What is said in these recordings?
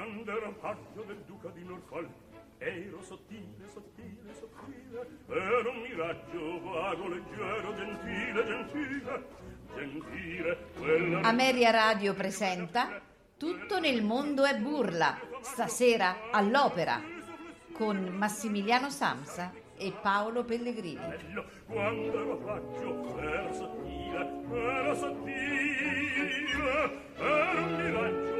quando ero paggio del duca di Norfolk ero sottile, sottile, sottile ero un miraggio vago, leggero, gentile, gentile gentile quella Ameria Radio presenta Tutto nel mondo è burla, stasera all'opera, con Massimiliano Samsa e Paolo Pellegrini. quando ero paggio ero sottile ero sottile ero un miraggio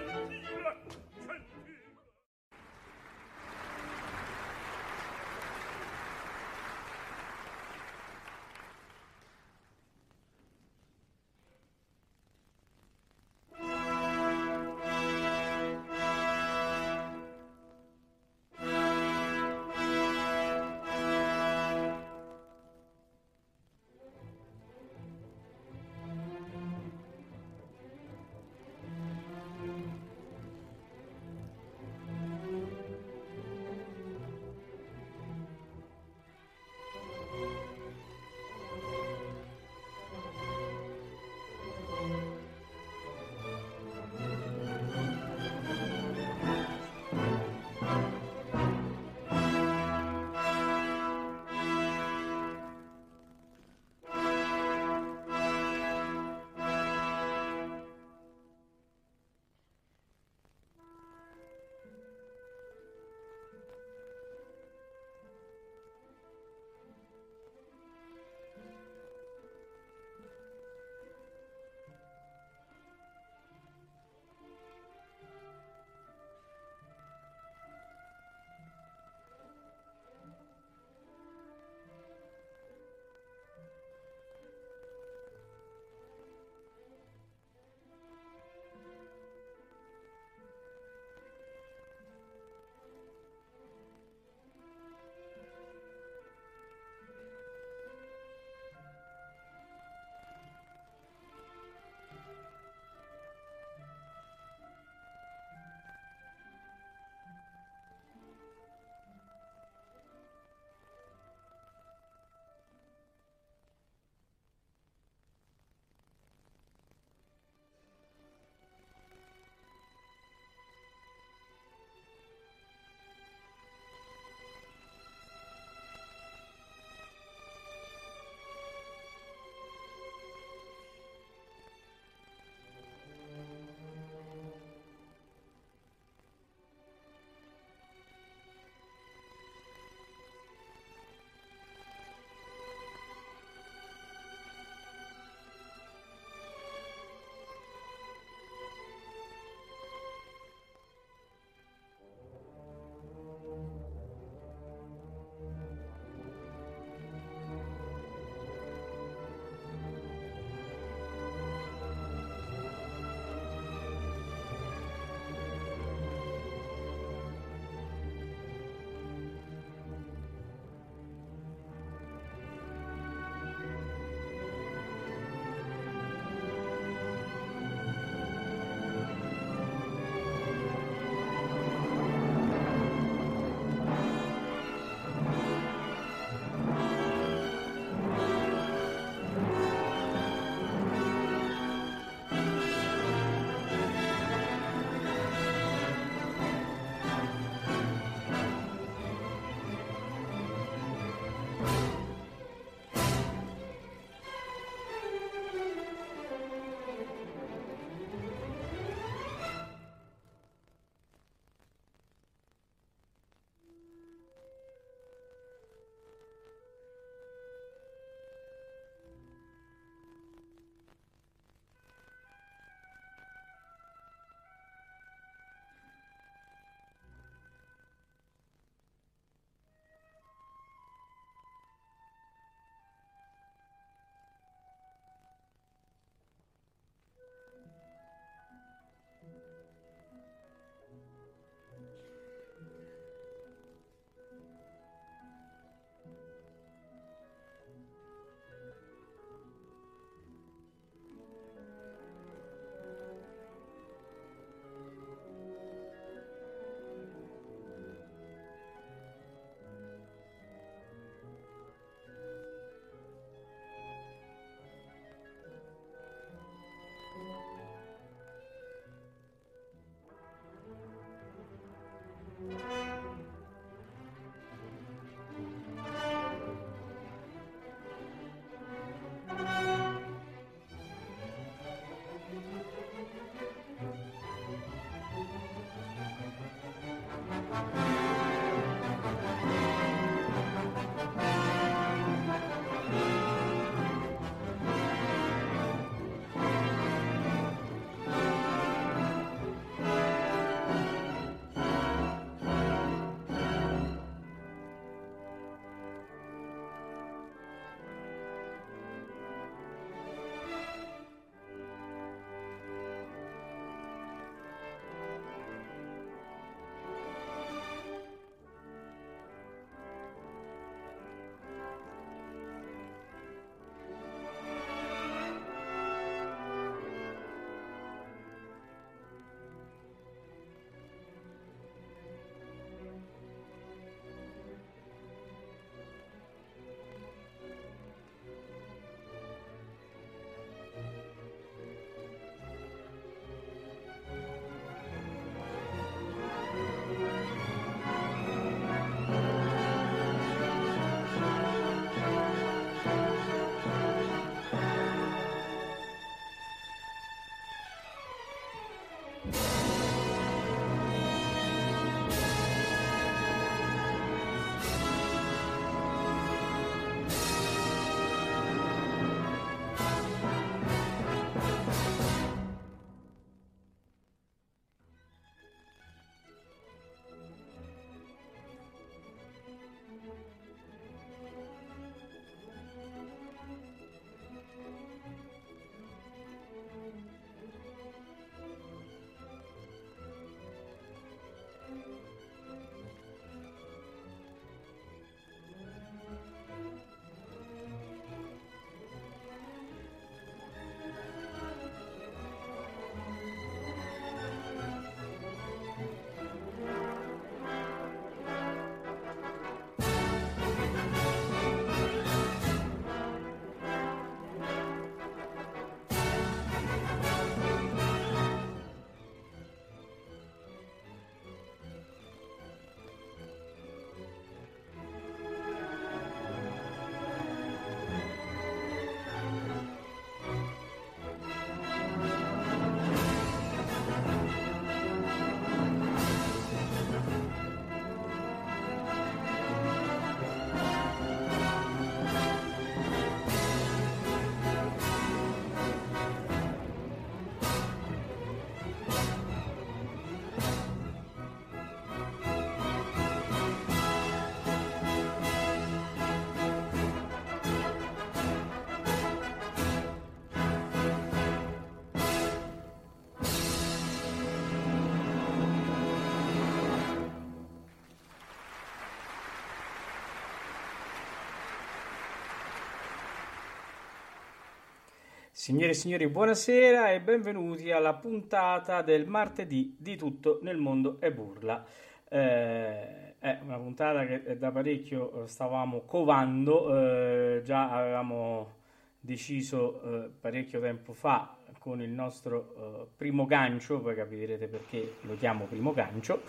Signore e signori, buonasera e benvenuti alla puntata del martedì di Tutto nel mondo e burla. Eh, è una puntata che da parecchio stavamo covando, eh, già avevamo deciso eh, parecchio tempo fa con il nostro eh, primo gancio, poi capirete perché lo chiamo primo gancio,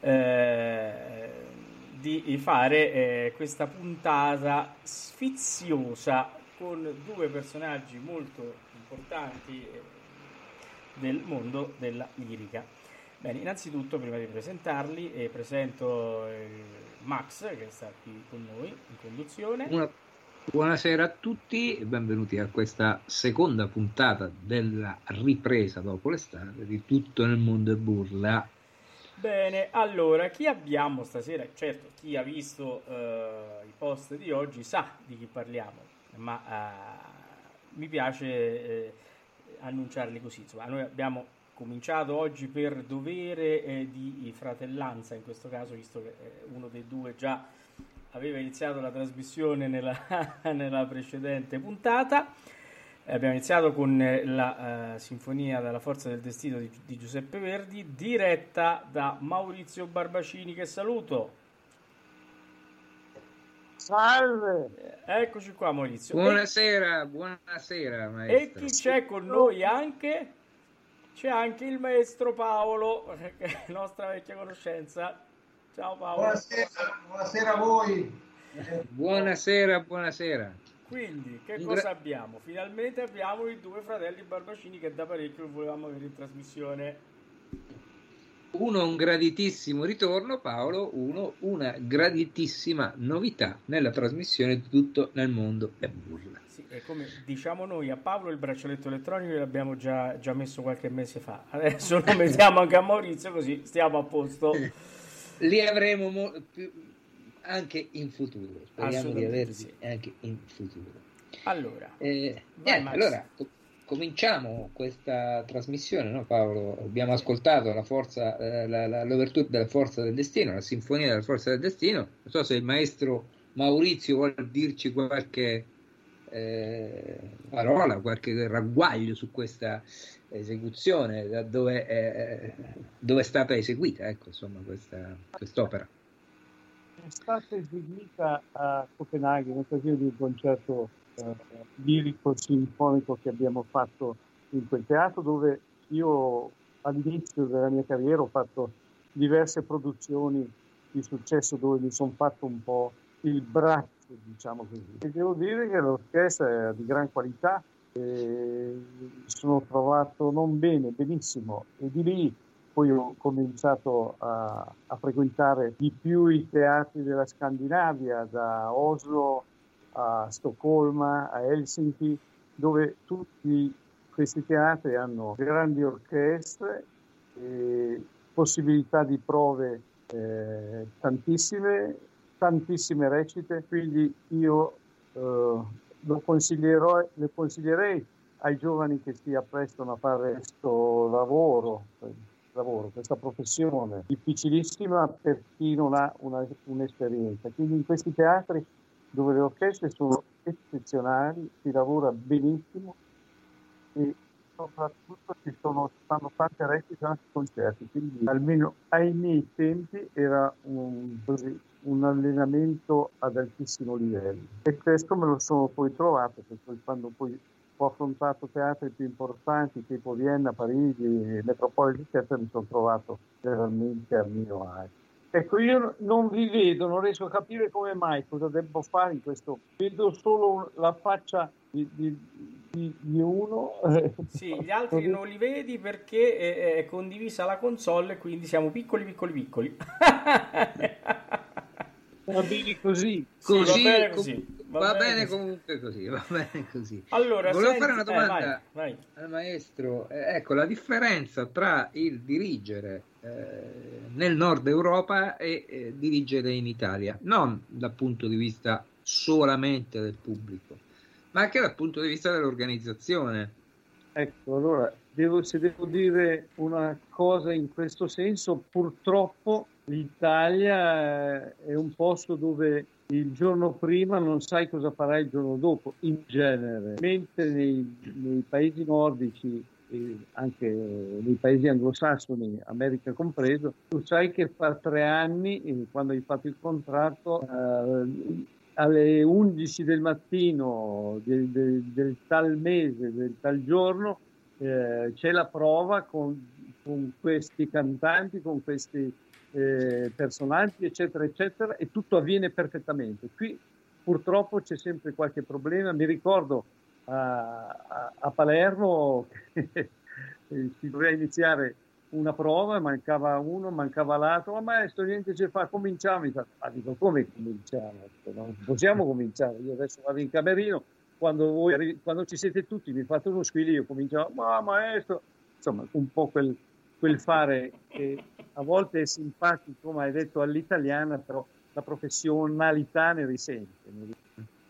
eh, di fare eh, questa puntata sfiziosa con due personaggi molto importanti eh, del mondo della lirica. Bene, innanzitutto prima di presentarli eh, presento eh, Max che sta qui con noi in conduzione. Una... Buonasera a tutti e benvenuti a questa seconda puntata della ripresa dopo l'estate di Tutto nel mondo e burla. Bene, allora chi abbiamo stasera? Certo, chi ha visto uh, i post di oggi sa di chi parliamo ma uh, mi piace eh, annunciarli così. Insomma, noi abbiamo cominciato oggi per dovere eh, di fratellanza, in questo caso, visto che eh, uno dei due già aveva iniziato la trasmissione nella, nella precedente puntata. Abbiamo iniziato con eh, la uh, Sinfonia della Forza del Destino di, di Giuseppe Verdi, diretta da Maurizio Barbacini, che saluto. Salve! Eccoci qua Maurizio. Buonasera, e... buonasera maestro. E chi c'è con noi anche? C'è anche il maestro Paolo, che è nostra vecchia conoscenza. Ciao Paolo. Buonasera, buonasera a voi. Buonasera, buonasera. Quindi, che cosa abbiamo? Finalmente abbiamo i due fratelli Barbacini che da parecchio volevamo avere in trasmissione uno un graditissimo ritorno, Paolo, uno una graditissima novità nella trasmissione di tutto nel mondo è burla. Sì, e come diciamo noi a Paolo il braccialetto elettronico l'abbiamo già, già messo qualche mese fa, adesso lo mettiamo anche a Maurizio così stiamo a posto. Li avremo mo- anche in futuro, speriamo di averli sì. anche in futuro. Allora, eh, eh, allora cominciamo questa trasmissione, no, Paolo? Abbiamo ascoltato la forza, eh, la, la, l'ouverture della Forza del Destino, la Sinfonia della Forza del Destino. Non so se il maestro Maurizio vuole dirci qualche eh, parola, qualche ragguaglio su questa esecuzione, da dove, eh, dove è stata eseguita, ecco, insomma, questa, quest'opera. È stata eseguita a Copenaghen in occasione di un concerto eh, lirico sinfonico che abbiamo fatto in quel teatro dove io all'inizio della mia carriera ho fatto diverse produzioni di successo dove mi sono fatto un po' il braccio, diciamo così. E devo dire che l'orchestra è di gran qualità, mi sono trovato non bene, benissimo, e di lì poi ho cominciato a, a frequentare di più i teatri della Scandinavia, da Oslo a Stoccolma, a Helsinki, dove tutti questi teatri hanno grandi orchestre, e possibilità di prove eh, tantissime, tantissime recite, quindi io eh, lo consiglierò, le consiglierei ai giovani che si apprestano a fare questo lavoro, lavoro, questa professione difficilissima per chi non ha una, un'esperienza. Quindi in questi teatri dove le orchestre sono eccezionali, si lavora benissimo e soprattutto ci sono, fanno tante recite anche concerti, quindi almeno ai miei tempi era un, così, un, allenamento ad altissimo livello e questo me lo sono poi trovato perché quando poi ho affrontato teatri più importanti tipo Vienna, Parigi, Metropolitan Theatre mi sono trovato veramente a mio agio. Ecco, io non vi vedo, non riesco a capire come mai, cosa devo fare in questo. Vedo solo la faccia di, di, di, di uno. Sì, gli altri non li vedi perché è, è condivisa la console e quindi siamo piccoli, piccoli, piccoli. Va bene così. Così, va bene così. Va, va bene, bene comunque così, va bene così. Allora, Volevo senti, fare una domanda eh, vai, vai. al maestro. Eh, ecco, la differenza tra il dirigere eh, nel nord Europa e eh, dirigere in Italia, non dal punto di vista solamente del pubblico, ma anche dal punto di vista dell'organizzazione. Ecco, allora, devo, se devo dire una cosa in questo senso, purtroppo l'Italia è un posto dove il giorno prima non sai cosa farai il giorno dopo, in genere, mentre nei, nei paesi nordici anche nei paesi anglosassoni, America compreso, tu sai che fra tre anni, quando hai fatto il contratto, eh, alle 11 del mattino del, del, del, tal mese, del tal giorno, eh, c'è la prova con, con, questi cantanti, con questi eh, personaggi, eccetera, eccetera, e tutto avviene perfettamente. Qui purtroppo c'è sempre qualche problema. Mi ricordo a, a, a Palermo si doveva iniziare una prova, mancava uno, mancava l'altro, ma maestro niente ci fa, cominciamo. Ma dico come cominciamo? Non possiamo cominciare, io adesso vado in camerino, quando, voi, quando ci siete tutti mi fate uno squilio, cominciamo, ma maestro, insomma un po' quel, quel fare che a volte è simpatico, come hai detto all'italiana, però la professionalità ne risente.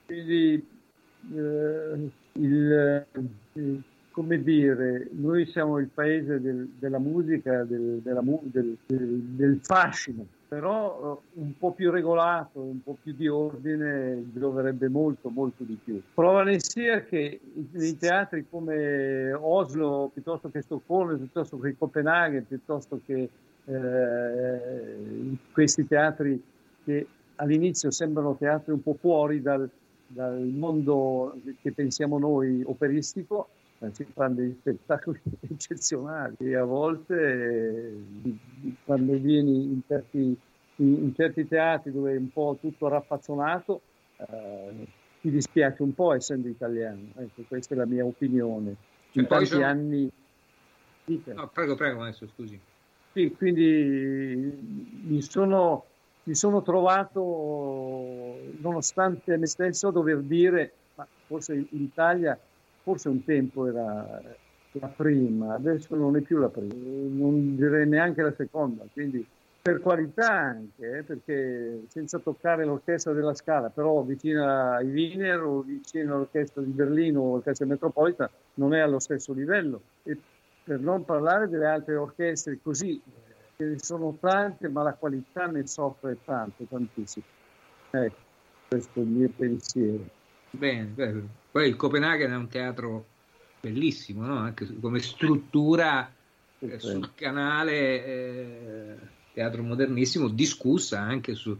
Quindi eh, il, il come dire, noi siamo il paese del, della musica, del, della, del, del, fascino, però eh, un po' più regolato, un po' più di ordine gioverebbe molto, molto di più. Prova ne sia che nei teatri come Oslo, piuttosto che Stoccolma, piuttosto che Copenaghen, piuttosto che eh, questi teatri che all'inizio sembrano teatri un po' fuori dal, dal mondo che pensiamo noi operistico, si fanno degli spettacoli eccezionali e a volte quando vieni in certi, in certi, teatri dove è un po' tutto raffazzonato eh, ti dispiace un po' essendo italiano, ecco, questa è la mia opinione. In tanti sono... anni... No, prego, prego, adesso scusi. Sì, quindi mi sono, mi sono trovato, nonostante me stesso, a dover dire, ma forse l'Italia forse un tempo era la prima, adesso non è più la prima, non direi neanche la seconda, quindi per qualità anche, eh, perché senza toccare l'orchestra della Scala, però vicino ai Wiener o vicino all'orchestra di Berlino o all'orchestra metropolitana non è allo stesso livello. E per non parlare delle altre orchestre così, che sono tante, ma la qualità ne soffre tanto, tantissimo. Ecco, questo è il mio pensiero. Bene, bene. Poi il Copenaghen è un teatro bellissimo, no? anche come struttura eh, sul canale eh, teatro modernissimo, discussa anche su,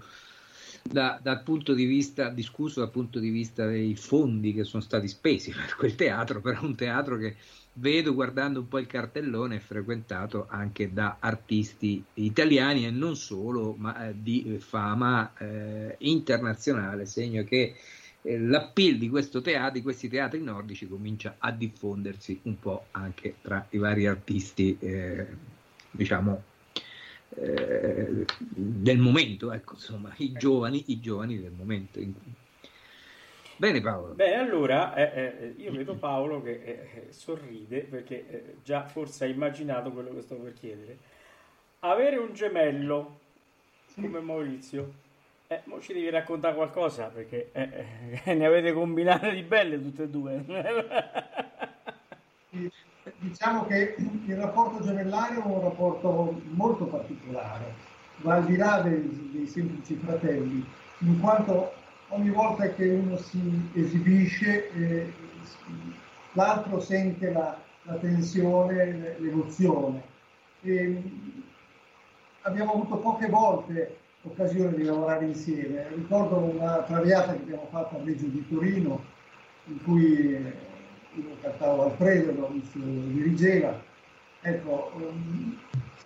da, dal punto di vista discusso dal punto di vista dei fondi che sono stati spesi per quel teatro, però un teatro che vedo guardando un po' il cartellone è frequentato anche da artisti italiani e non solo, ma eh, di fama eh, internazionale, segno che eh, l'appeal di, teatro, di, questi teatri nordici comincia a diffondersi un po' anche tra i vari artisti, eh, diciamo, eh, del momento, ecco, insomma, i giovani, i giovani del momento. Bene Paolo. Bene, allora eh, eh, io vedo Paolo che eh, sorride perché già forse ha immaginato quello che sto per chiedere. Avere un gemello come Maurizio eh, mo ci devi raccontare qualcosa perché eh, eh, ne avete combinate di belle tutte e due. diciamo che il rapporto gemellario è un rapporto molto particolare, va al di là dei, dei semplici fratelli, in quanto ogni volta che uno si esibisce eh, l'altro sente la, la tensione, l'emozione. E abbiamo avuto poche volte occasione di lavorare insieme. Ricordo una traviata che abbiamo fatto a Reggio di Torino, in cui eh, io cantavo Alfredo, Maurizio dirigeva. Ecco, um,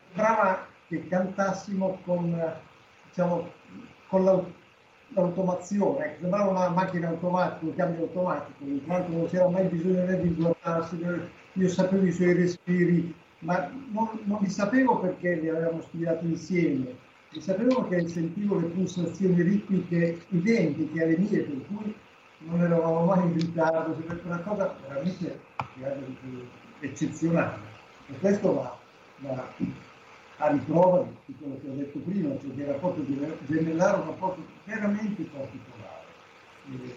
sembrava che cantassimo con, diciamo, con l'automazione, ecco, sembrava una macchina automatica, un cambio automatico, in quanto non c'era mai bisogno né di guardarsi, io sapevo i suoi respiri, ma non, non li sapevo perché li avevamo studiati insieme e sapevo che sentivo le pulsazioni ritmiche identiche alle mie, per cui non eravamo mai in ritardo, è una cosa veramente eccezionale. E questo va, va a riprova di quello che ho detto prima, cioè che il rapporto gemellare è un rapporto veramente particolare. E,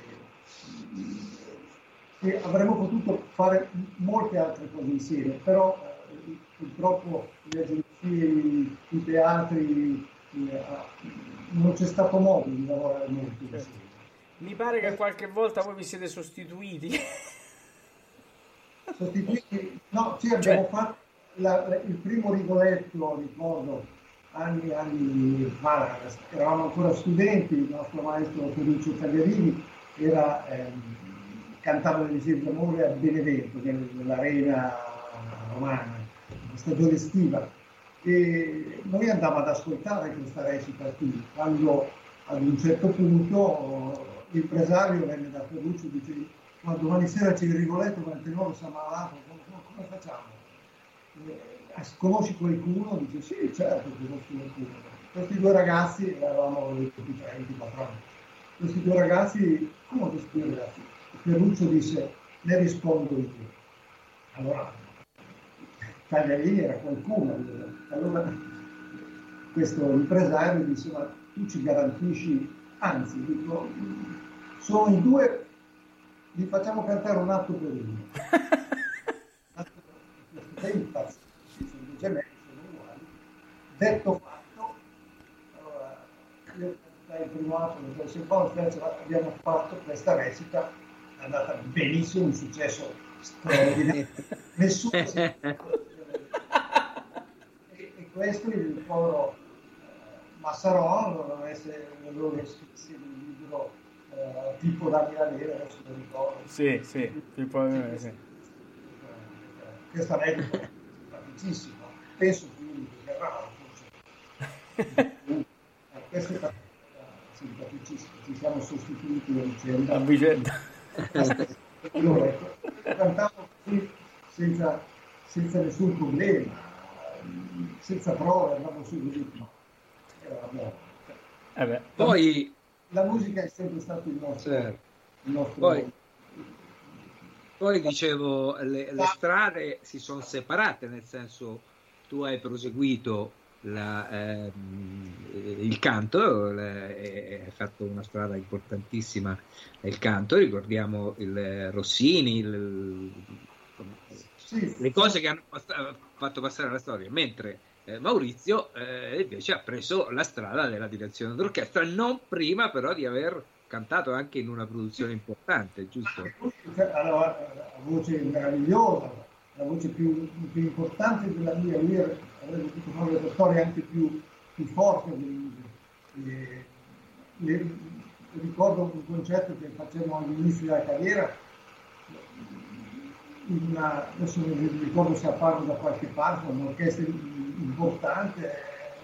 e avremmo potuto fare molte altre cose insieme, però eh, purtroppo le agenzie, i, i teatri eh, non c'è stato modo di lavorare molto insieme. Mi pare che qualche volta voi vi siete sostituiti. Sostituiti? No, sì, abbiamo cioè... fatto la, il primo Rigoletto, ricordo, anni e anni fa, eravamo ancora studenti, il nostro maestro Ferruccio Tagliarini era, ehm, cantava l'esempio d'amore a Benevento, nell'arena romana, in stagione estiva. E noi andavamo ad ascoltare questa recita qui, quando ad un certo punto l'impresario venne da Ferruccio e dice ma domani sera c'è il Rigoletto, ma il tenore si è ammalato, come, come facciamo? Eh, conosci qualcuno? Dice sì, certo, conosco qualcuno. Questi due ragazzi, eravamo 23-24 anni, questi due ragazzi, come questi due ragazzi? Ferruccio disse, ne rispondo io. Allora, Tagliarini era qualcuno. Allora, questo impresario disse, ma tu ci garantisci, anzi, dico, sono i due, li facciamo cantare un atto per uno. Sei impazzito, sono due gemelli, sono uguali. Detto fatto, allora, io dai il primo atto, il secondo, abbiamo fatto questa recita, è andata benissimo, un successo straordinario. Nessuno si e, e questo il povero eh, Massarò non avesse le loro in libro eh, tipo da Milanese, adesso lo ricordo. Sì, sì, tipo sì, sì. Questa è simpaticissima, penso che verrà forse. Questo è simpaticissimo, ci siamo sostituiti a vicenda. A vicenda. Allora, ecco, cantavo qui senza, senza nessun problema, senza prove, andavo su così. Eh Poi la musica è sempre stato il nostro, certo. il nostro poi, poi dicevo le, le, strade si sono separate nel senso tu hai proseguito la, ehm, il canto hai fatto una strada importantissima nel canto ricordiamo il Rossini il, sì. le cose che hanno fatto passare la storia mentre eh, Maurizio eh, invece ha preso la strada della direzione d'orchestra, non prima però di aver cantato anche in una produzione importante, giusto? Allora, la voce meravigliosa, la voce più, più importante della mia, lui aveva tutto un repertorio anche più, più forte. E, e, ricordo un concerto che facevamo all'inizio della carriera, una, adesso non ricordo se apparve da qualche parte, un'orchestra importante,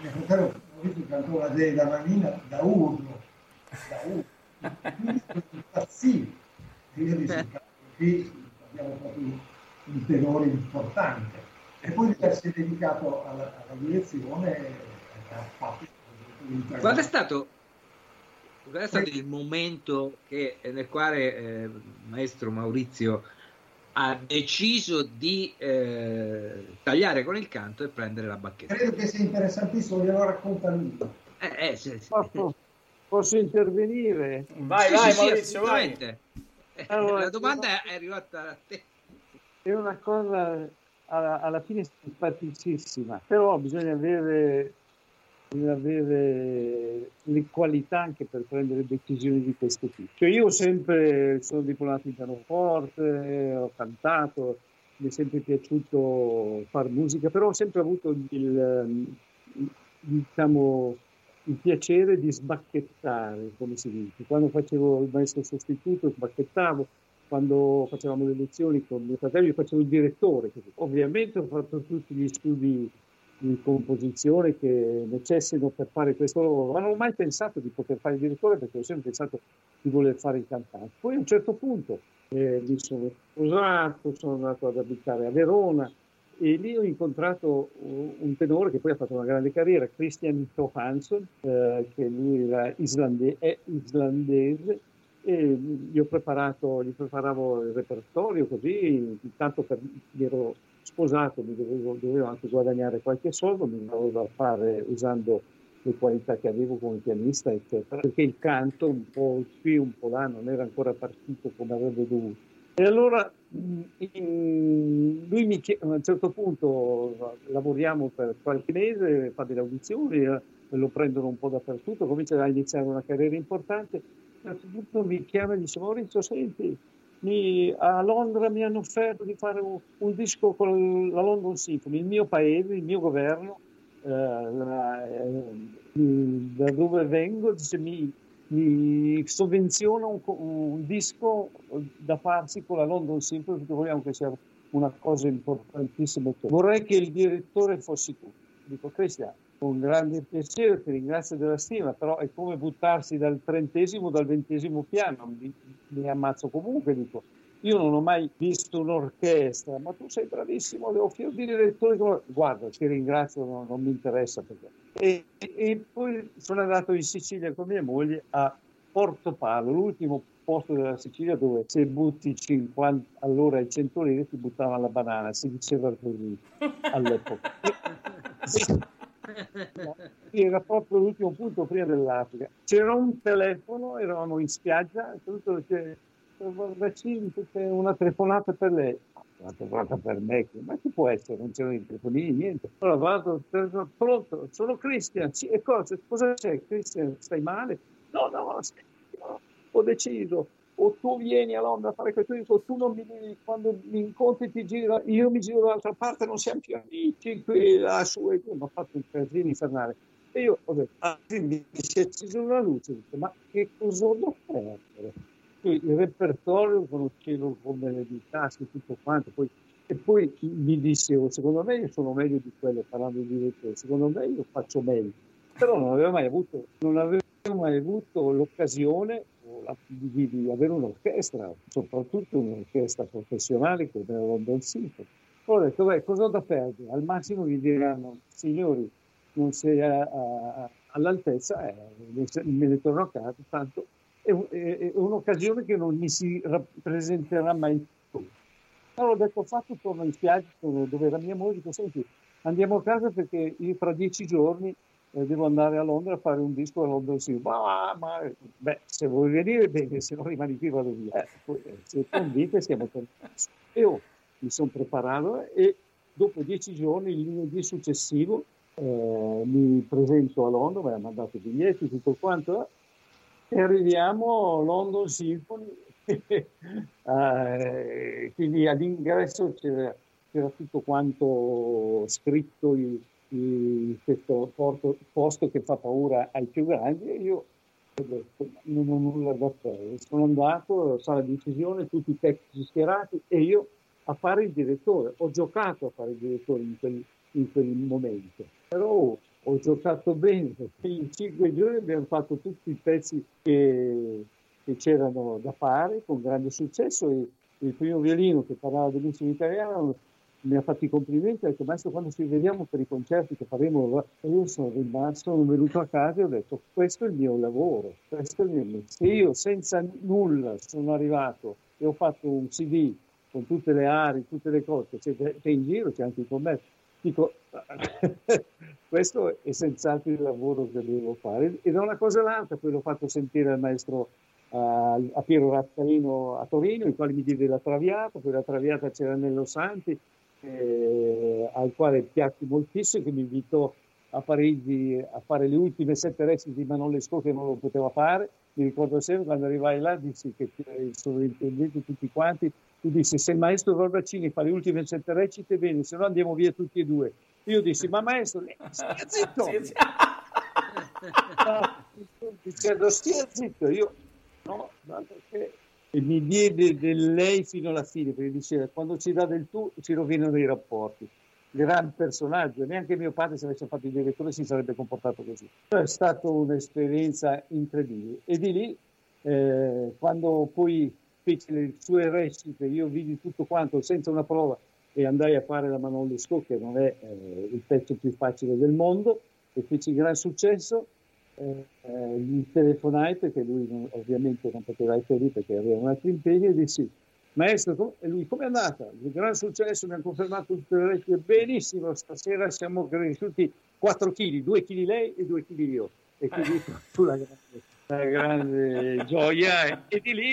mio fratello Maurizio cantò la Dei da Manina da urlo, da urlo, impazzì, io dissi, qui abbiamo proprio un tenore importante. E poi si è dedicato alla, alla direzione e ha fatto Qual è stato, qual è stato il momento che, nel quale eh, maestro Maurizio ha deciso di eh, tagliare con il canto e prendere la bacchetta. Credo che sia interessantissimo, glielo racconta lui. Eh, eh, sì, sì. Posso, posso, intervenire? Vai, sì, vai, sì, Maurizio, vai. Allora, la domanda è arrivata a te. È una cosa alla, alla fine simpaticissima, però bisogna avere avere le qualità anche per prendere decisioni di questo tipo. Cioè io sempre sono diplomato in pianoforte, ho cantato, mi è sempre piaciuto fare musica, però ho sempre avuto il, diciamo, il piacere di sbacchettare, come si dice. Quando facevo il maestro sostituto sbacchettavo, quando facevamo le lezioni con mio fratello io facevo il direttore. Ovviamente ho fatto tutti gli studi di composizione che necessitano per fare questo lavoro. Non ho mai pensato di poter fare il direttore perché ho sempre pensato di voler fare il cantante. Poi a un certo punto eh, mi sono sposato, sono andato ad abitare a Verona e lì ho incontrato un tenore che poi ha fatto una grande carriera, Christian Johansson, eh, che lui islande- è islandese e gli ho preparato, gli preparavo il repertorio così, intanto per, ero sposato, mi dovevo, dovevo, anche guadagnare qualche soldo, mi dovevo fare usando le qualità che avevo come pianista, eccetera, perché il canto un po' qui, un po' là, non era ancora partito come avrebbe dovuto. E allora in, lui mi chiede, a un certo punto lavoriamo per qualche mese, fa delle audizioni, lo prendono un po' dappertutto, comincia a iniziare una carriera importante, a un certo punto mi chiama e dice Maurizio, senti, mi, a Londra mi hanno offerto di fare un, un, disco con la London Symphony, il mio paese, il mio governo, eh, la, eh, da dove vengo, dice, mi, mi sovvenziona un, un, disco da farsi con la London Symphony, perché vogliamo che sia una cosa importantissima. Vorrei che il direttore fossi tu. Dico, Cristian, con grande piacere, ti ringrazio della stima, però è come buttarsi dal trentesimo, dal ventesimo piano, mi, mi ammazzo comunque, dico. Io non ho mai visto un'orchestra, ma tu sei bravissimo, ho fior di direttori. Guarda, ti ringrazio, non, non mi interessa. Perché. E, e, poi sono andato in Sicilia con mia moglie a Porto Palo, l'ultimo posto della Sicilia dove se butti 50 all'ora e 100 lire ti buttavano la banana, si diceva così all'epoca. era proprio l'ultimo punto prima dell'Africa. C'era un telefono, eravamo in spiaggia, tutto c'è una telefonata per lei. Una telefonata per me, ma che può essere? Non c'erano i telefonini, niente. Allora vado, pronto, sono Cristian, e cosa, cosa c'è? Cristian, stai male? No, no, ho deciso, o tu vieni a Londra a fare questo, o tu non mi devi, quando mi incontri ti gira, io mi giro dall'altra parte, non siamo più amici, qui, là, su e giù, mi ha fatto un casino infernale. E io ho detto, ah, mi si è accesa una luce, ho ma che cosa devo fare? Il repertorio conoscevo come le tasche, tutto quanto, poi, e poi mi dicevo, secondo me io sono meglio di quello, parlando di direttore, secondo me io faccio meglio, però non avevo mai avuto, non avevo mai avuto l'occasione di, di, avere un'orchestra, soprattutto un'orchestra professionale come la London Symphony. Ho detto, beh, cosa ho da perdere? Al massimo mi diranno, signori, non sei a, a, all'altezza, eh, me ne torno a casa, tanto è, è, è, un'occasione che non mi si rappresenterà mai più. Allora ho detto, fatto, torno in spiaggia dove era mia moglie, dico, senti, andiamo a casa perché fra dieci giorni eh, devo andare a Londra a fare un disco a London City. Ma, ma, beh, se vuoi venire bene, se no rimani qui vado via. Eh, poi, eh, se convite siamo tornati. E io mi sono preparato e dopo dieci giorni, il lunedì successivo, eh, mi presento a Londra, mi ha mandato i biglietti, tutto quanto, e arriviamo a London Symphony. eh, quindi all'ingresso c'era, c'era tutto quanto scritto in questo porto, posto che fa paura ai più grandi e io ho detto non ho nulla da fare. Sono andato, sala di decisione, tutti i tecnici schierati e io a fare il direttore. Ho giocato a fare il direttore in quel, in quel momento, però ho giocato bene perché in cinque giorni abbiamo fatto tutti i pezzi che, che c'erano da fare con grande successo e il primo violino che parlava benissimo italiano mi ha fatto i complimenti, ha detto maestro quando ci vediamo per i concerti che faremo, io sono rimasto, sono venuto a casa e ho detto questo è il mio lavoro, questo è il mio Se io senza nulla sono arrivato e ho fatto un CD con tutte le aree, tutte le cose, c'è, c'è in giro, c'è anche il commercio, dico questo è senz'altro il lavoro che devo fare. E da una cosa all'altra poi l'ho fatto sentire al maestro uh, a Piero Rattarino a Torino, il quale mi diede la traviata, poi la traviata c'era Nello Santi, eh, al quale piacque moltissimo, che mi invitò a Parigi a fare le ultime sette recite di Manon Lescaut che non lo poteva fare. Mi ricordo sempre quando arrivai là, dissi che il sovrintendente tutti quanti, tu dissi se il maestro Rorbacini fa le ultime sette recite bene, se no andiamo via tutti e due. Io dissi, ma maestro, stia zitto! dicendo stia zitto, io no, no perché e mi diede del lei fino alla fine, perché diceva quando si dà del tu si rovinano i rapporti. Gran personaggio, neanche mio padre se avesse fatto il direttore si sarebbe comportato così. È stata un'esperienza incredibile e di lì eh, quando poi fece le sue recite, io vidi tutto quanto senza una prova e andai a fare la Manon Lescaut che non è eh, il pezzo più facile del mondo e feci gran successo eh, eh, gli telefonai perché lui non, ovviamente non poteva essere lì perché aveva un altro impegno e dissi maestro e lui come è andata? il gran successo mi ha confermato tutte le orecchie benissimo stasera siamo cresciuti 4 kg 2 kg lei e 2 kg io. E quindi fu la grande, la grande gioia. E di lì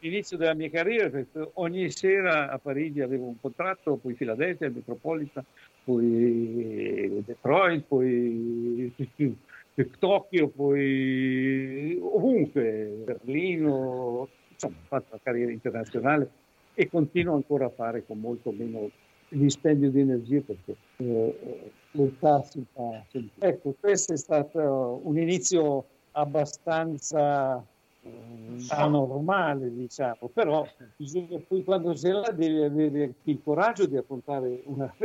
l'inizio della mia carriera perché ogni sera a Parigi avevo un contratto poi Filadelfia, Metropolitan poi Detroit poi Tokyo, poi ovunque, Berlino, insomma, ho fatto una carriera internazionale e continuo ancora a fare con molto meno dispendio di energie perché eh, l'età si fa Ecco, questo è stato un inizio abbastanza eh, anormale, diciamo, però bisogna, poi quando sei là devi avere il coraggio di affrontare una,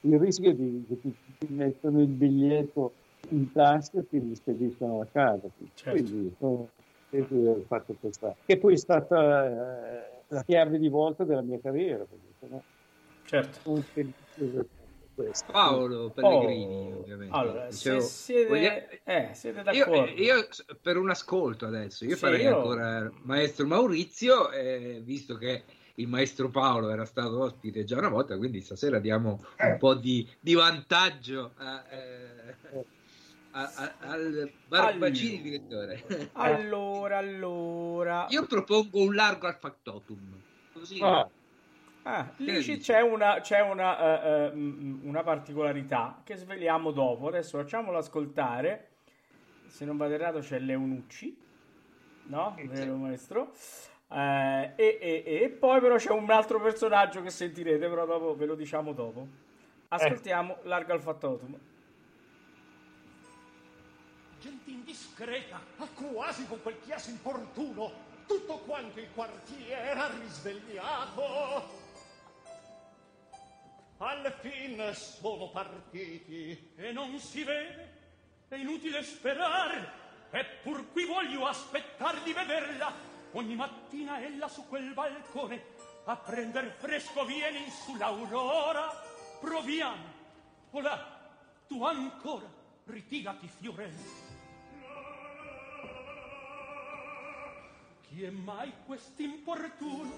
il rischio di, che ti, ti mettono il biglietto in tasca e ti rispediscono a casa. Certo. Quindi ho fatto questa, che poi è stata eh, la chiave di volta della mia carriera. Perché, no? Certo. Paolo Pellegrini, oh, ovviamente. Allora, Dicevo, se siete, voglia... eh, siete d'accordo. Io, io, per un ascolto adesso, io sì, farei io... ancora maestro Maurizio, eh, visto che il maestro Paolo era stato ospite già una volta, quindi stasera diamo un po' di, di vantaggio a, eh, a, a, al Barbacini allora, direttore. Allora, allora. Io propongo un largo al factotum. Così. Ah Ah, lì c'è, una, c'è una, uh, uh, una, particolarità che sveliamo dopo. Adesso facciamolo ascoltare. Se non vado errato c'è Leunucci, no? Vero maestro? Uh, e, e, e, poi però c'è un altro personaggio che sentirete, però dopo ve lo diciamo dopo. Ascoltiamo eh. Larga al Fattotum. gente indiscreta, quasi con quel chiasso importuno, tutto quanto il quartiere era risvegliato. Al fin sono partiti e non si vede, è inutile sperar, eppur qui voglio aspettar di vederla. Ogni mattina ella su quel balcone a prender fresco viene in sull'aurora. Proviamo, olà, tu ancora, ritirati Fiorello. Chi è mai quest'importuno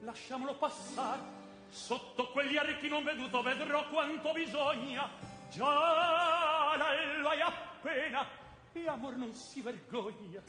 lasciamolo passare. Sotto quegli archi non veduto vedrò quanto bisogna. Già l'allo hai appena e amor non si vergogna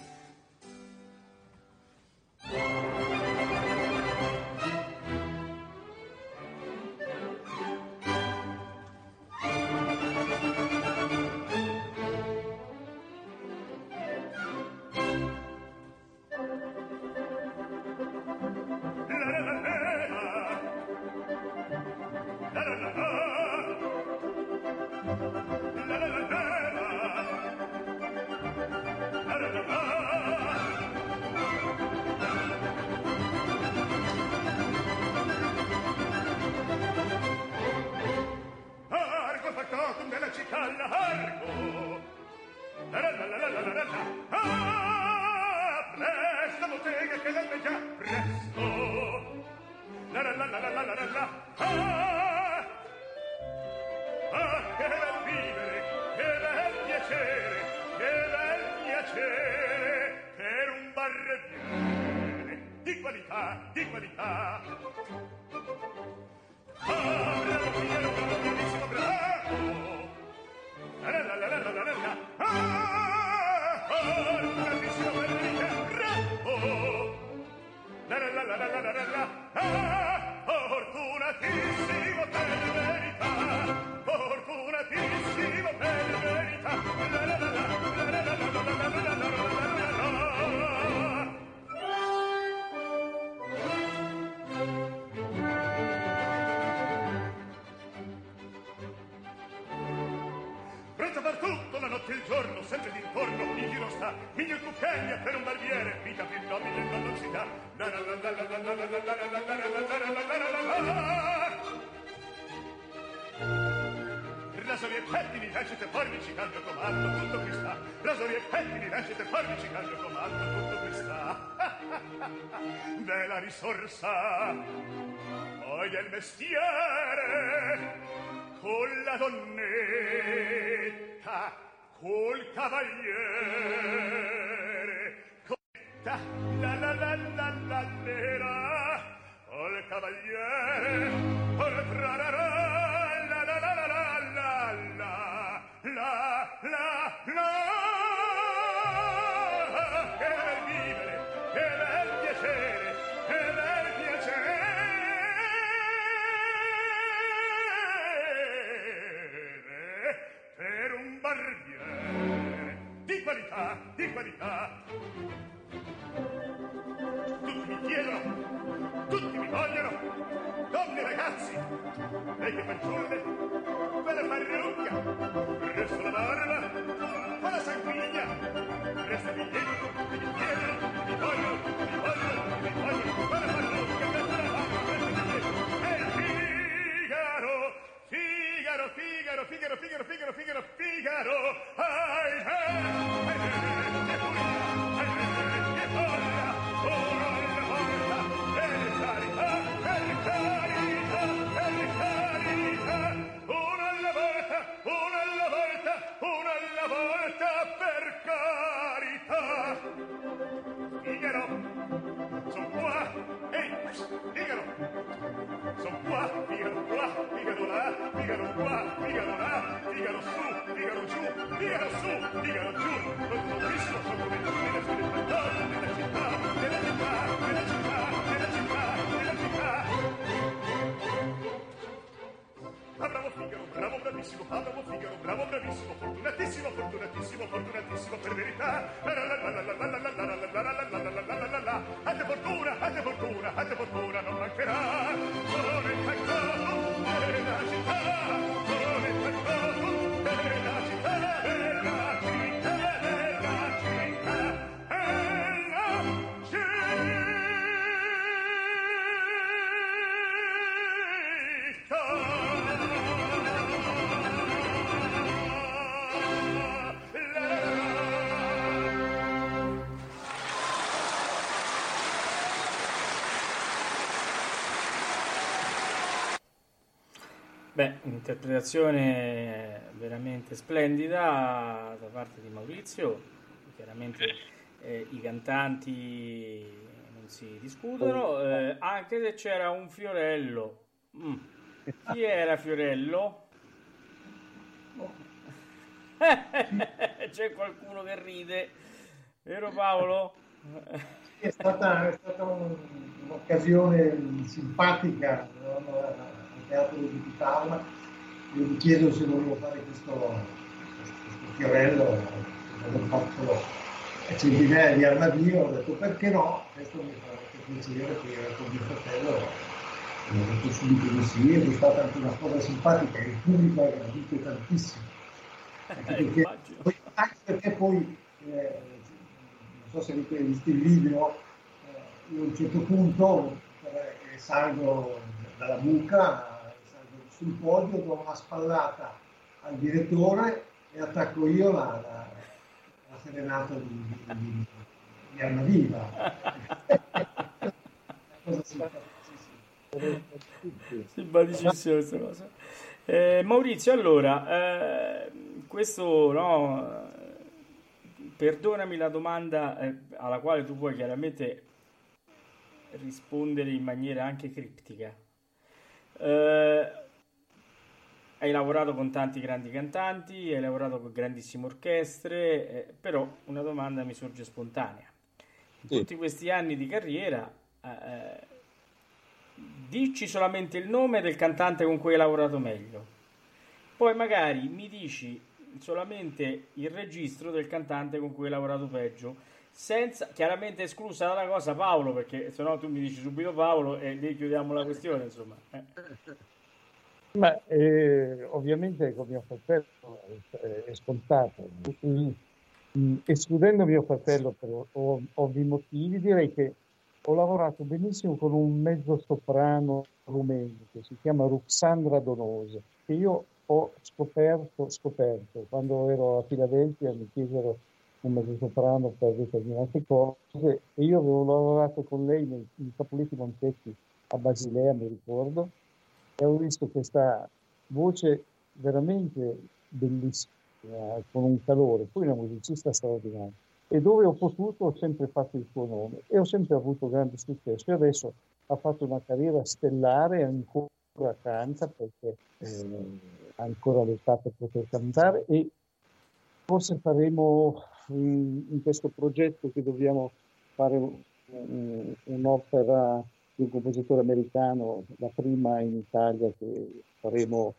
Rasovi e pettini, lancete forbici, cambio comando, tutto qui sta. Rasovi e pettini, lancete forbici, cambio comando, tutto qui sta. Della risorsa, poi del mestiere, con la donnetta, col cavaliere ta la la la la la nera ol cavaliere ol trarara la la la la la la la la la la che bel vivere che bel piacere che bel piacere per un barbiere di qualità di qualità mi chiedono, tutti mi vogliono, donne e ragazzi, vecchie fanciulle, quella parrucca, resta la barba, quella sanguigna, resta il biglietto, mi chiedono, mi vogliono, mi vogliono, mi vogliono, quella parrucca, bella parrucca, e Figaro, Figaro, Figaro, Figaro, Figaro, Figaro, Figaro, Figaro, ai, ai, ai, carità Figaro son qua ehi Figaro son qua Figaro qua Figaro là Figaro qua Figaro là Figaro su Figaro giù Figaro su Figaro giù non ho visto bravissimo, Adamo, Figaro, bravo, bravissimo, fortunatissimo, fortunatissimo, fortunatissimo, per verità. La la la la la la la la la la la la la la la la la Beh, un'interpretazione veramente splendida da parte di Maurizio. Chiaramente eh, i cantanti non si discutono, eh, anche se c'era un Fiorello. Mm. Chi era Fiorello? C'è qualcuno che ride, vero Paolo? È stata, è stata un- un'occasione simpatica no? al teatro di Parma. Io mi chiedo se volevo fare questo, questo fiorello, avevo fatto a centinaia di armadillo, ho detto perché no, questo mi fa piacere che era con mio fratello, ho detto subito di sì, ed è stata anche una cosa simpatica, il pubblico ha gradito tantissimo. Anche Eh, perché, immagino. poi, anche perché poi, eh, non so se avete visto il video, eh, io a un certo punto eh, salgo dalla buca, sul podio, do una spallata al direttore e attacco io la, la, la serenata di, di, di, di. Cosa simpaticissima. Simpaticissima questa cosa. Eh, Maurizio, allora, eh, questo no, perdonami la domanda eh, alla quale tu puoi chiaramente rispondere in maniera anche criptica. Eh, hai lavorato con tanti grandi cantanti, hai lavorato con grandissime orchestre, eh, però una domanda mi sorge spontanea. In Sì. tutti questi anni di carriera, eh, dici solamente il nome del cantante con cui hai lavorato meglio. Poi magari mi dici solamente il registro del cantante con cui hai lavorato peggio, senza chiaramente esclusa la cosa Paolo, perché sennò tu mi dici subito Paolo e lì chiudiamo la questione, insomma. Eh. Ma eh, ovviamente con mio fratello è scontato. Mm, mm, Escludendo mio fratello per ov- ovvi motivi, direi che ho lavorato benissimo con un mezzo soprano rumeno che si chiama Ruxandra Donoso, che io ho scoperto, scoperto quando ero a Filadelfia, mi chiesero un mezzo soprano per determinate cose e io avevo lavorato con lei nei, nei Capuletti Montecchi a Basilea, mi ricordo, e ho visto questa voce veramente bellissima, con un calore, poi una musicista straordinaria. E dove ho potuto ho sempre fatto il suo nome e ho sempre avuto grande successo. E adesso ha fatto una carriera stellare, ancora canta perché eh, ancora l'età per poter cantare e forse faremo in, in questo progetto che dobbiamo fare un- un'opera di un compositore americano, la prima in Italia che faremo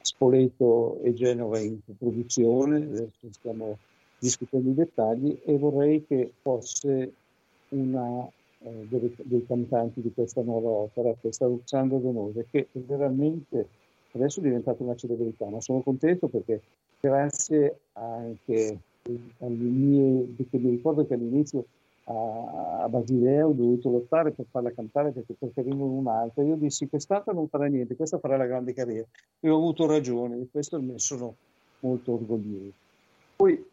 Spoleto e Genova in produzione, adesso stiamo discutendo i dettagli e vorrei che fosse una eh, dei, dei, cantanti di questa nuova opera, questa Ruxandra Donose, che veramente adesso è diventata una celebrità, ma sono contento perché grazie anche alle mie, perché mi ricordo che all'inizio a, a Basilea ho dovuto lottare per farla cantare perché preferivano un'altra, io dissi quest'altra non farà niente, questa farà la grande carriera e ho avuto ragione, di questo ne sono molto orgoglioso. Poi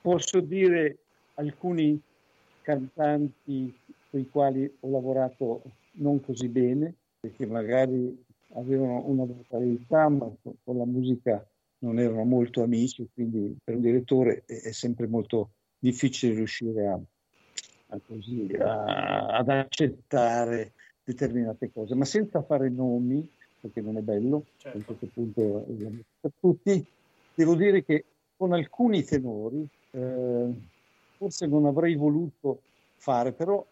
posso dire alcuni cantanti con i quali ho lavorato non così bene, perché magari avevano una vocalità, ma con la musica non erano molto amici, quindi per un direttore è, sempre molto difficile riuscire a così, a, ad accettare determinate cose, ma senza fare nomi, perché non è bello, certo. a questo punto per tutti, devo dire che con alcuni tenori eh, forse non avrei voluto fare, però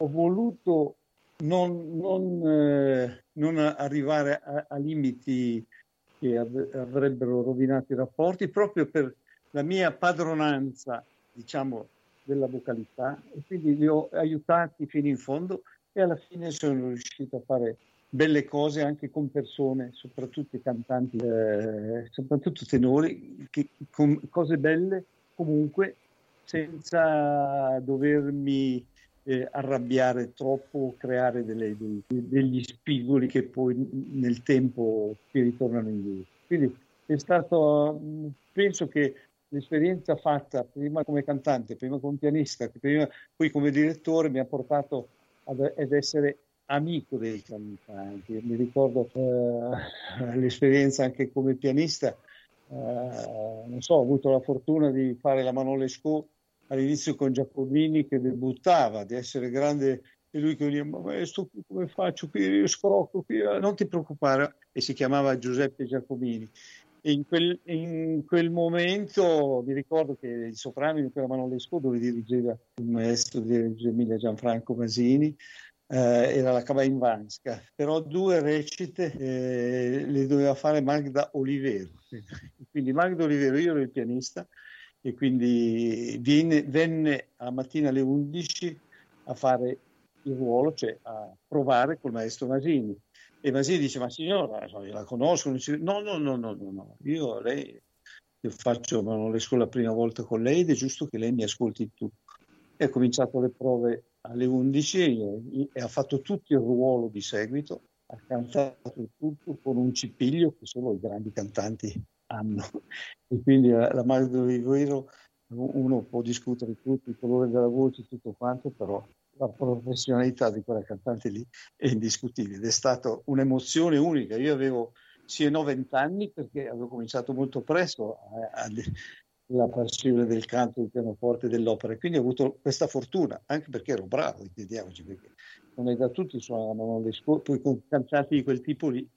ho voluto non, non, eh, non arrivare a, a, limiti che avrebbero rovinato i rapporti proprio per la mia padronanza, diciamo, della vocalità e quindi li ho aiutati fino in fondo e alla fine sono riuscito a fare belle cose anche con persone, soprattutto cantanti, eh, soprattutto tenori, che, con cose belle comunque senza dovermi eh, arrabbiare troppo o creare delle, dei, degli spigoli che poi nel tempo ti ritornano indietro. Quindi è stato, penso che l'esperienza fatta prima come cantante, prima come pianista, prima, poi come direttore mi ha portato ad, ad essere amico dei cantanti. Mi ricordo eh, l'esperienza anche come pianista, eh, non so, ho avuto la fortuna di fare la Manole Sco all'inizio con Giacomini che debuttava, di essere grande e lui che mi diceva, ma maestro come faccio qui, io scrocco qui, non ti preoccupare, e si chiamava Giuseppe Giacomini. In quel, in quel momento mi ricordo che il soprano di quella Manolesco dove dirigeva il maestro di Emilia Gianfranco Masini, eh, era la Cava Invansca, però due recite eh, le doveva fare Magda Olivero. Quindi Magda Olivero, io ero il pianista, e quindi viene, venne a mattina alle 11 a fare il ruolo, cioè a provare col maestro Masini. E Masini dice, ma signora, io la conosco, no, no, no, no, no, io lei faccio, ma la prima volta con lei ed è giusto che lei mi ascolti tu. E ha cominciato le prove alle 11 e, ha fatto tutto il ruolo di seguito, ha cantato tutto con un cipiglio che solo i grandi cantanti hanno. E quindi la, la Magdo Riguero, uno può discutere tutto, il colore della voce, tutto quanto, però la professionalità di quella cantante lì è indiscutibile. Ed è stata un'emozione unica. Io avevo sì e no vent'anni perché avevo cominciato molto presto la passione del canto, del pianoforte, dell'opera. E quindi ho avuto questa fortuna, anche perché ero bravo, intendiamoci, perché non è da tutti suonavano le scuole, poi con cantanti di quel tipo lì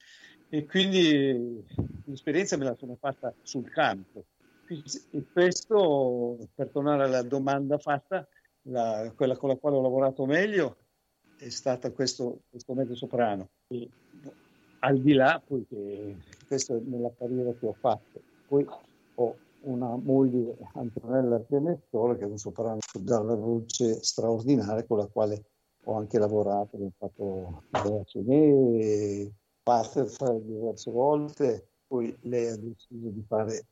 e quindi l'esperienza me la sono fatta sul campo. E questo, per tornare alla domanda fatta, la, quella con la quale ho lavorato meglio è stata questo, questo mezzo soprano. E, al di là, poi che questa è nella carriera che ho fatto, poi ho una moglie, Antonella Pianettola, che è un soprano dalla voce straordinaria con la quale ho anche lavorato, ho fatto la Cenè, Butterfly diverse volte, poi lei ha deciso di fare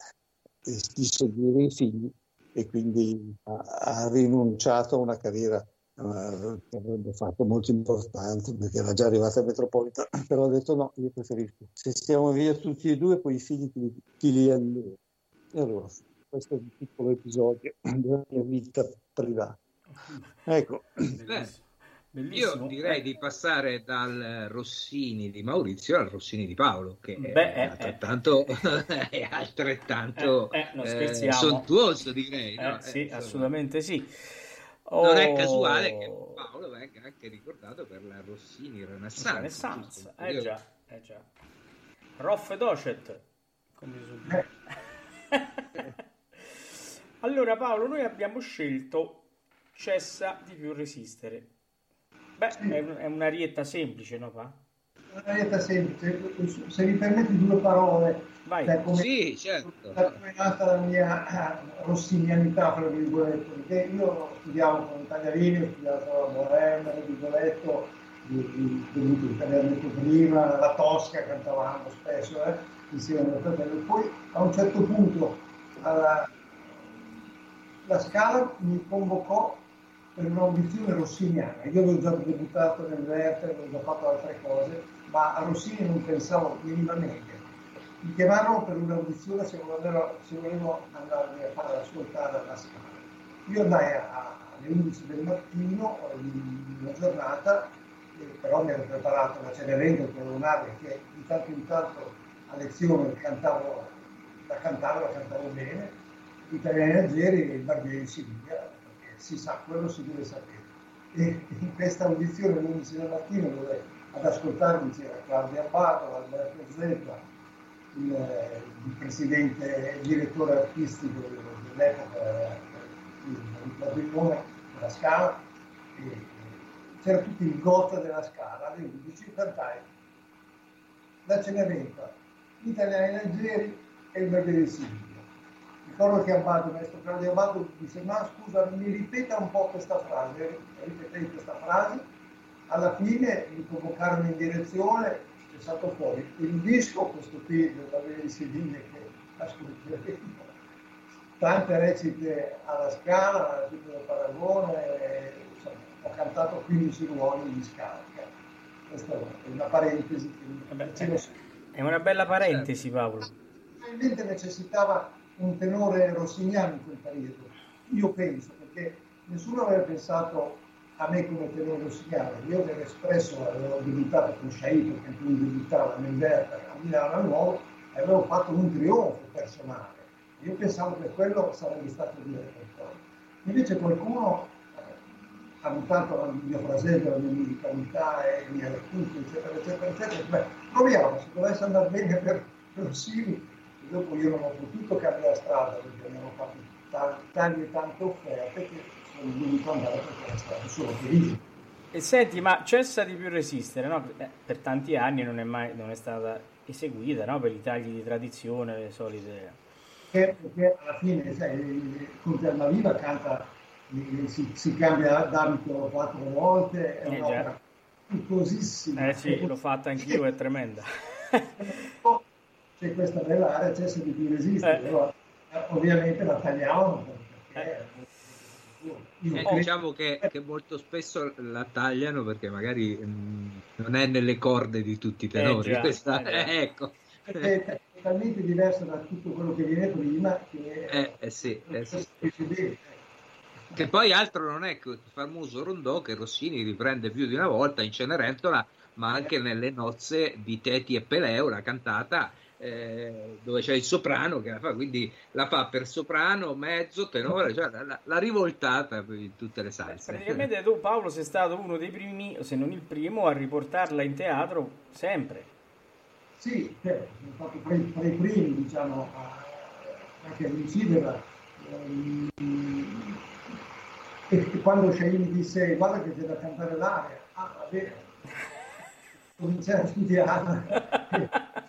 di seguire i figli e quindi ha, ha rinunciato a una carriera uh, che avrebbe fatto molto importante perché era già arrivata a Metropolitan, però ha detto no, io preferisco. Se stiamo via tutti e due, poi i figli chi li alleva. E allora, questo è un piccolo episodio della mia vita privata. Ecco. Beh. Bellissimo. Io direi eh. di passare dal Rossini di Maurizio al Rossini di Paolo, che Beh, è, eh, altrettanto, eh. è altrettanto eh, eh, sontuoso, direi. No? sì, assolutamente sì. Oh... Non è oh. casuale che Paolo venga anche ricordato per la Rossini Renaissance. Renaissance, eh già, eh già. Roff Docet, come allora Paolo, noi abbiamo scelto Cessa di più resistere Beh, è, un, è un'arietta semplice, no, pa? una lettera semplice, se mi permetti due parole. Vai. Cioè, come, Sì, certo. da come è nata la mia rossinianità, fra virgolette, perché io studiavo con Tagliarini, ho studiato a Morena, a Rigoletto, dovuto di aver detto prima, la Tosca cantavamo spesso eh, insieme a mio fratello. Poi a un certo punto alla, la Scala mi convocò per un'audizione rossiniana. Io avevo già debuttato nel Werther, avevo già fatto altre cose, ma a Rossini non pensavo minimamente. Mi chiamarono per un'audizione se volevo, se volevo andarmi a fare ascoltare alla Scala. Io andai alle 11 del mattino in una giornata, però mi ero preparato la Cenerentola con un'aria che di tanto in tanto a lezione cantavo, la cantavo, la cantavo bene, Italiani Algeri e il Barbieri di Siviglia, si sa, quello si deve sapere. E in questa audizione all'11 del mattino dove ad ascoltarmi c'era Claudia Abbato, Alberto Zeppa, il, il presidente, il direttore artistico dell'epoca, il patrimonio della Scala, e c'era tutto il gota della Scala, alle 11 cantai la Cenerentola, gli italiani leggeri e il Siviglia. Ricordo che Abbato, il maestro Claudio Abbato, disse ma scusa, mi ripeta un po' questa frase, ripetei questa frase, alla fine mi convocarono in direzione, è stato fuori il disco, questo qui del Barbieri di Siviglia che ascolteremo, tante recite alla Scala, recite da Paragone, e, insomma, ho cantato 15 ruoli di Scala. Questa è una parentesi. che Vabbè, È una bella parentesi, Paolo. probabilmente necessitava un tenore rossiniano in quel periodo. Io penso, perché nessuno aveva pensato a me come tenore rossiniano. Io avevo espresso, avevo debuttato con Shaito, che lui debuttava nel Werther a Milano a Nuovo, e avevo fatto un trionfo personale. Io pensavo che quello sarebbe stato il mio repertorio. Invece qualcuno eh, ha mutato la mia frasetta, la mia musicalità e i miei recuperi, eccetera, eccetera, eccetera. Beh, proviamo, se dovesse andare bene per Rossini, dopo io non ho potuto cambiare strada perché mi hanno fatto tanti, tanti e tante offerte che sono dovuto andare perché era stato solo felice. E senti, ma cessa di più resistere, no? Eh, per tanti anni non è mai non è stata eseguita, no? Per i tagli di tradizione, le solite... Perché, perché alla fine, sai, il Conte Almaviva canta, eh, si, si cambia d'abito quattro volte, è Eh, un'opera costosissima. Eh sì, l'ho fatta anch'io, è tremenda. C'è questa bella area, c'è se di più resistere, Eh. però eh, ovviamente la tagliamo perché... Eh, credo- diciamo che, che molto spesso la tagliano perché magari mh, non è nelle corde di tutti i tenori. Eh già, Questa- eh già. eh, ecco. è totalmente diverso da tutto quello che viene prima che Eh, eh sì, eh sì. Che poi altro non è che il famoso rondò che Rossini riprende più di una volta in Cenerentola, ma anche nelle nozze di Teti e Peleo, la cantata eh, dove c'è il soprano che la fa, quindi la fa per soprano, mezzo, tenore, cioè la, la- la rivoltata per tutte le salse. Praticamente tu, Paolo, sei stato uno dei primi, se non il primo, a riportarla in teatro sempre. Sì, sono stato tra i, tra i primi, diciamo, a, anche a inciderla. Ehm, e quando Sciaini disse guarda che c'è da cantare l'aria, ah va bene, cominciai a studiare.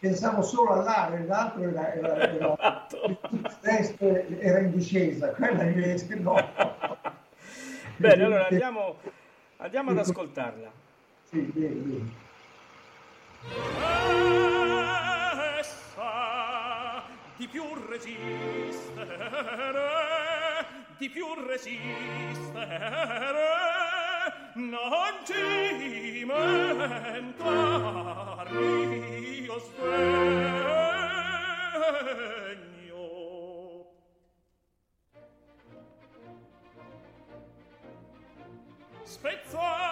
Pensavo solo all'aria, l'altro era, era, era, il testo era in discesa, quella invece no. Bene, allora andiamo, andiamo ad ascoltarla. Sì, bene, bene. Essa di più resistere, di più resistere, non ti mentar io sdegno spezzare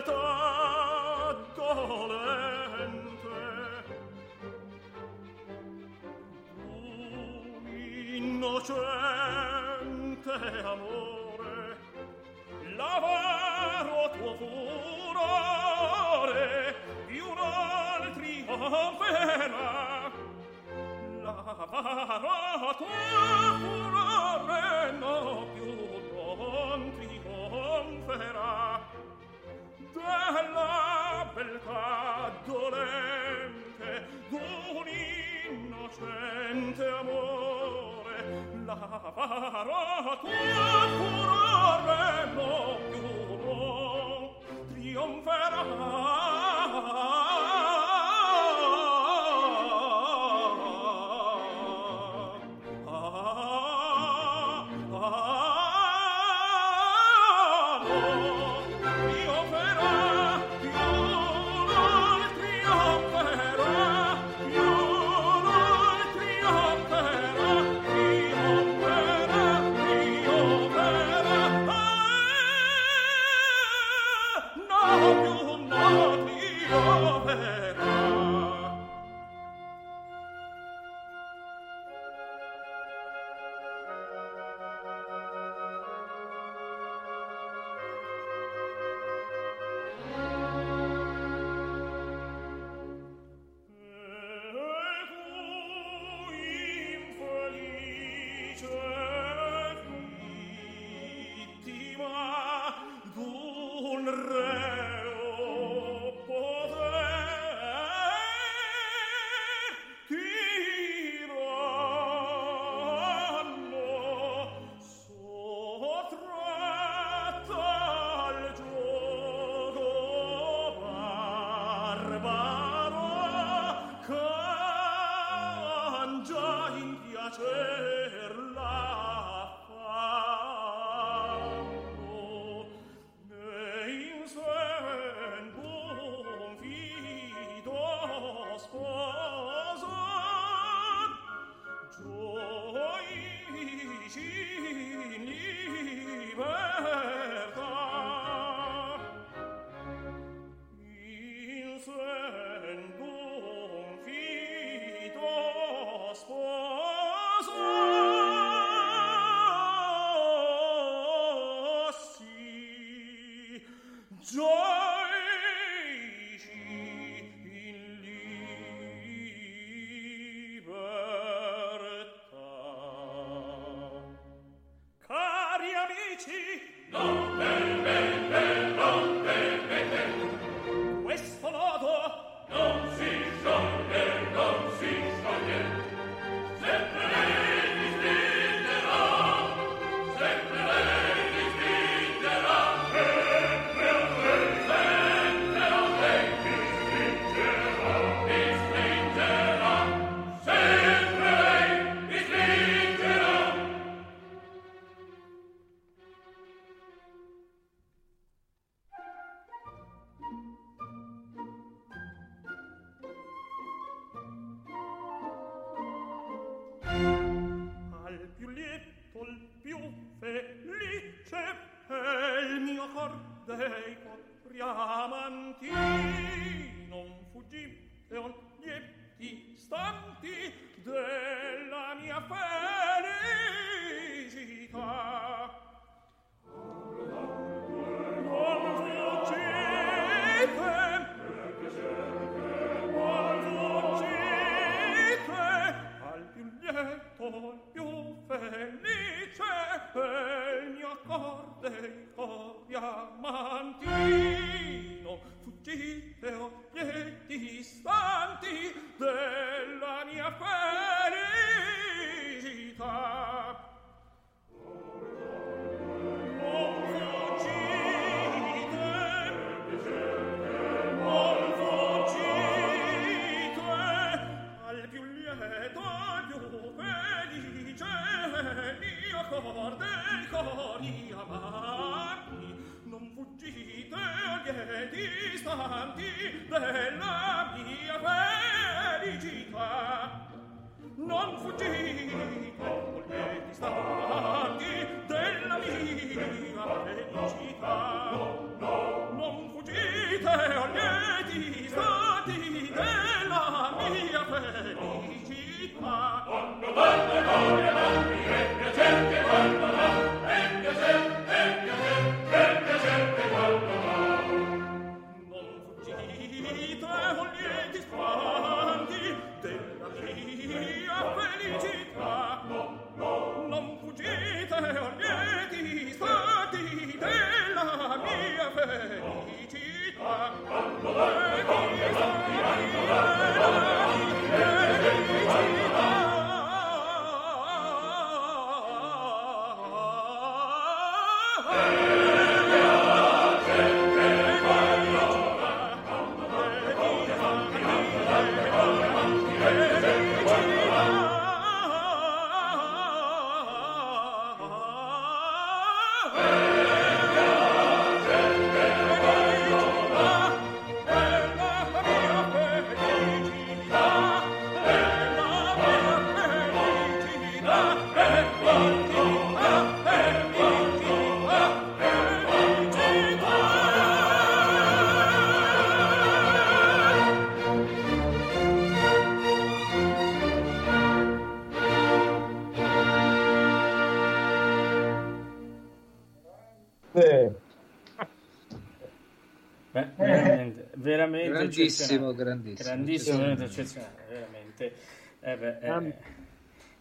pietà innocente amore. L'avaro tuo furore di un altri avvera l'avaro tuo furore no più non trionferà quella beltà dolente d'un innocente amore la farò. Grandissimo, grandissimo, grandissimo, veramente eccezionale, veramente. Eh beh, eh,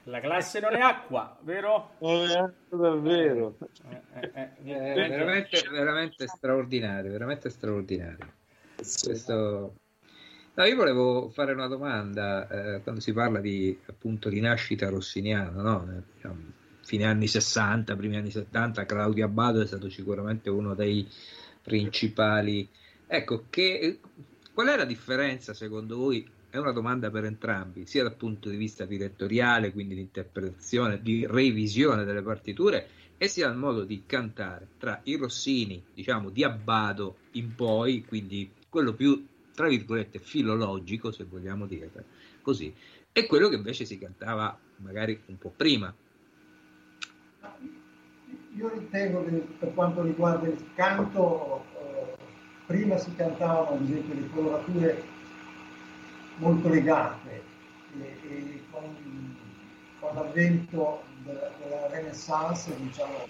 la classe non è acqua, vero? Non è davvero. Eh, eh, È veramente, veramente straordinario, veramente straordinario. Questo... No, io volevo fare una domanda eh, quando si parla di appunto rinascita rossiniana, no? Eh, diciamo, fine anni 60, primi anni 70, Claudio Abbado è stato sicuramente uno dei principali. Ecco, che, qual è la differenza secondo voi? È una domanda per entrambi, sia dal punto di vista direttoriale, quindi di interpretazione, di revisione delle partiture, e sia dal modo di cantare tra i Rossini, diciamo, di Abbado in poi, quindi quello più, tra virgolette, filologico, se vogliamo dire così, e quello che invece si cantava magari un po' prima. Io ritengo che per quanto riguarda il canto, prima si cantavano ad esempio le colorature molto legate e, e con, con l'avvento della, della Renaissance, diciamo, eh,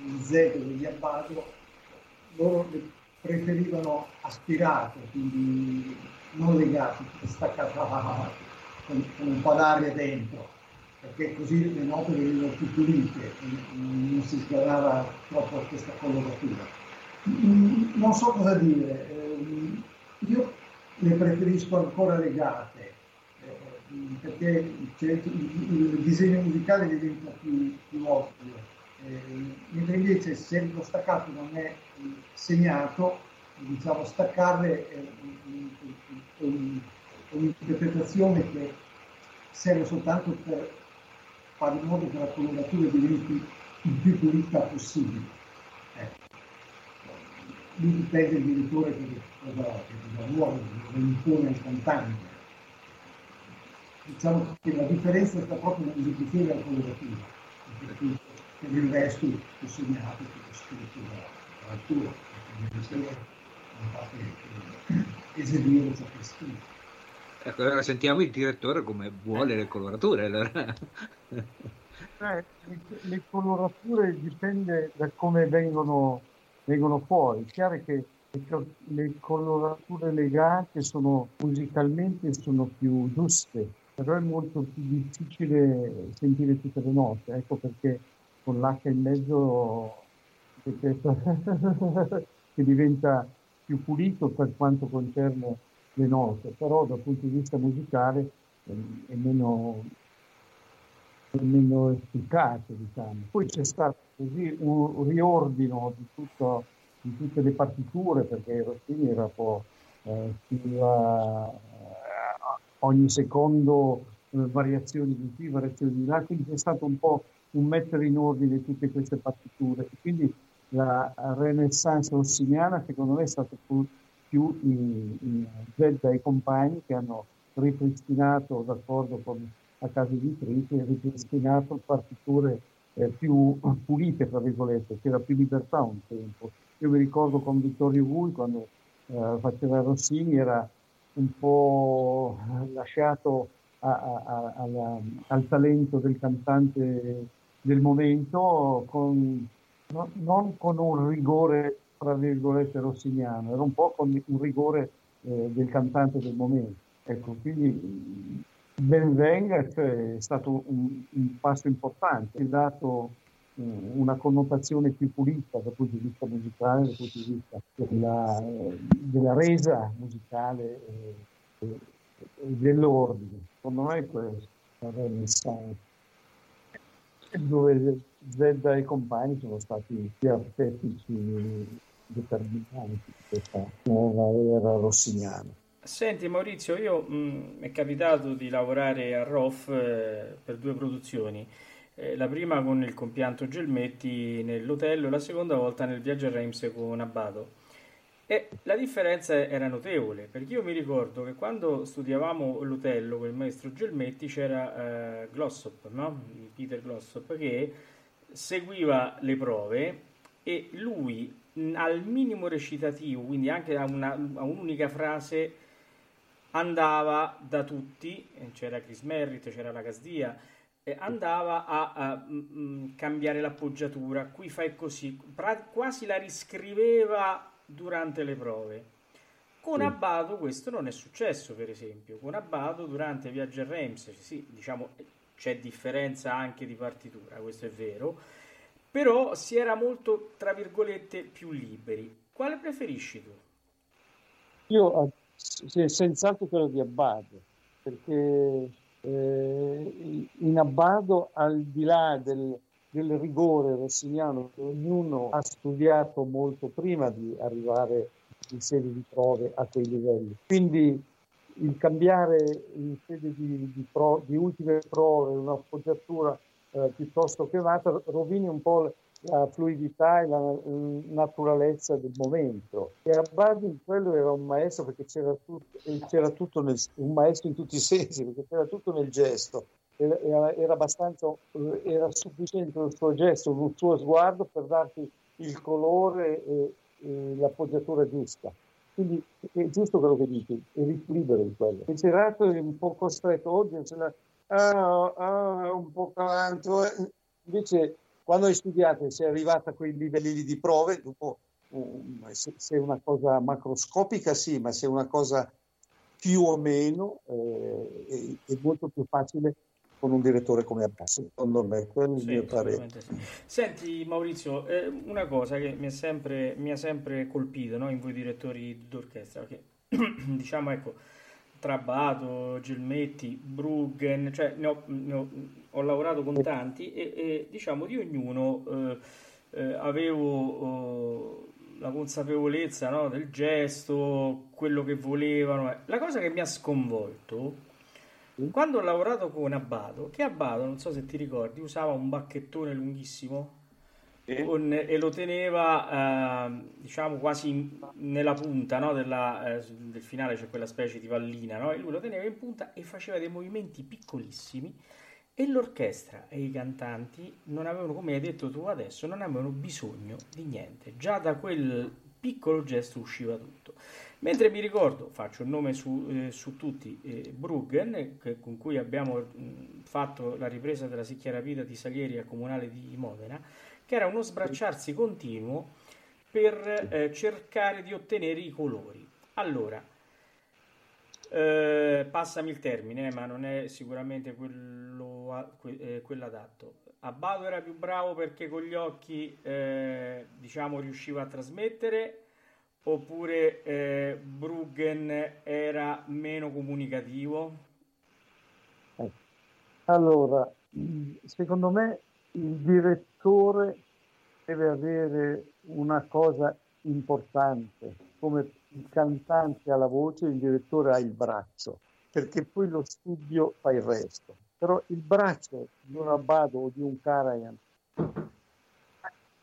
di Zeto, degli Abbado, loro le preferivano aspirate, quindi non legate, staccate con, con un po' d'aria dentro perché così le note venivano più pulite e non si sgarrava troppo questa coloratura. Mm, Non so cosa dire, ehm, io le preferisco ancora legate, eh, perché il disegno musicale diventa più, più ovvio, Eh, mentre invece se lo staccato non è eh, segnato, diciamo staccarle è un'interpretazione che serve soltanto per fare in modo che la coloratura diventi il più pulita possibile. Lì dipende il direttore che cosa, che cosa vuole, cosa impone al cantante. Diciamo che la differenza sta proprio nell'esecuzione della coloratura, perché per il resto è segnato, tutto scritto dalla lettura, perché il non fa che eseguire ciò che è scritto. Ecco, allora sentiamo il direttore come vuole le colorature. Allora. Eh, le, le colorature dipende da come vengono, vengono fuori. È chiaro che le, co- le colorature legate sono musicalmente sono più giuste, però è molto più difficile sentire tutte le note. Ecco perché con l'H in mezzo che, diventa più pulito per quanto concerne le note, però dal punto di vista musicale è, è meno, è meno efficace, diciamo. Poi c'è stato così un, riordino di, tutto, di tutte le partiture, perché Rossini era un po' eh, scriveva, eh, ogni secondo eh, variazioni di qui, variazioni di là, quindi c'è stato un po' un mettere in ordine tutte queste partiture. Quindi la Renaissance rossiniana secondo me è stata più, più in, in Zedda e compagni che hanno ripristinato, d'accordo con la casa editrice, ripristinato partiture eh, più pulite, tra virgolette, c'era più libertà un tempo. Io mi ricordo con Vittorio Gui quando eh, faceva Rossini era un po' lasciato a- a- a- alla- al talento del cantante del momento con, no- non con un rigore tra virgolette rossiniano, era un po' con un rigore eh, del cantante del momento. Ecco, quindi ben venga, cioè, è stato un, un passo importante, ha dato una connotazione più pulita dal punto di vista musicale, dal punto di vista della, della resa musicale e, e- dell'ordine. Secondo me è questo, la Renaissance dove Zedda e i compagni sono stati gli artefici determinanti di questa nuova era rossiniana. Senti Maurizio, io mh, mi è capitato di lavorare a ROF eh, per due produzioni, Eh, la prima con il compianto Gelmetti nell'Otello, la seconda volta nel Viaggio a Reims con Abbado. E la differenza era notevole, perché io mi ricordo che quando studiavamo l'Otello con il maestro Gelmetti c'era eh, Glossop, no? Peter Glossop, che seguiva le prove e lui al minimo recitativo, quindi anche a, una- a un'unica frase, andava da tutti, eh, c'era Chris Merritt, c'era la Casdia, eh, andava a, a, mm, mm, cambiare l'appoggiatura, qui fai così, pra- quasi la riscriveva durante le prove. Con Abbado questo non è successo, per esempio. Con Abbado durante Viaggio a Reims, sì, diciamo, c'è differenza anche di partitura, questo è vero, però si era molto, tra virgolette, più liberi. Quale preferisci tu? Io senz'altro quello di Abbado, perché eh, in Abbado, al di là del, del rigore rossiniano che ognuno ha studiato molto prima di arrivare in sede di prove a quei livelli. Quindi il cambiare in sede di, di, pro, di ultime prove una appoggiatura eh, piuttosto che un'altra rovini un po' la fluidità e la naturalezza del momento. E Abbadi in quello era un maestro perché c'era, tutto, c'era tutto nel, un maestro in tutti i sensi, perché c'era tutto nel gesto. Era, era, abbastanza, era sufficiente il suo gesto, il suo sguardo per darti il colore e, e l'appoggiatura giusta. Quindi è giusto quello che dici, eri libero in quello. Il girato è un po' costretto oggi, ah, ah, un po' tanto. Eh. Invece quando hai studiato e sei arrivata a quei livelli di prove, dopo um, se, se, è una cosa macroscopica sì, ma se è una cosa più o meno eh, è, è molto più facile con un direttore come Abbas, secondo me, quello è il mio parere. Sì. Senti Maurizio, eh, una cosa che mi, è sempre, mi ha sempre colpito no, in voi direttori d'orchestra, che diciamo ecco, Trabato, Gelmetti, Bruggen, cioè ne ho, ne ho, ho lavorato con tanti e, e diciamo di ognuno eh, eh, avevo eh, la consapevolezza no, del gesto, quello che volevano. La cosa che mi ha sconvolto quando ho lavorato con Abbado, che Abbado, non so se ti ricordi, usava un bacchettone lunghissimo. Con, e lo teneva, eh, diciamo, quasi in, nella punta no, della, eh, del finale, c'è quella specie di pallina, no? e lui lo teneva in punta e faceva dei movimenti piccolissimi e l'orchestra e i cantanti non avevano, come hai detto tu adesso, non avevano bisogno di niente. Già da quel piccolo gesto usciva tutto. Mentre mi ricordo, faccio il nome su, eh, su tutti, eh, Bruggen, che, con cui abbiamo mh, fatto la ripresa della sicchia rapida di Salieri al comunale di Modena, che era uno sbracciarsi continuo per eh, cercare di ottenere i colori. Allora, eh, passami il termine, eh, ma non è sicuramente quello, que, quello adatto. Abbado era più bravo perché con gli occhi, eh, diciamo, riusciva a trasmettere oppure eh, Bruggen era meno comunicativo? Allora, secondo me il direttore deve avere una cosa importante, come il cantante ha la voce, il direttore ha il braccio, perché poi lo studio fa il resto. Però il braccio di un Abbado o di un Karajan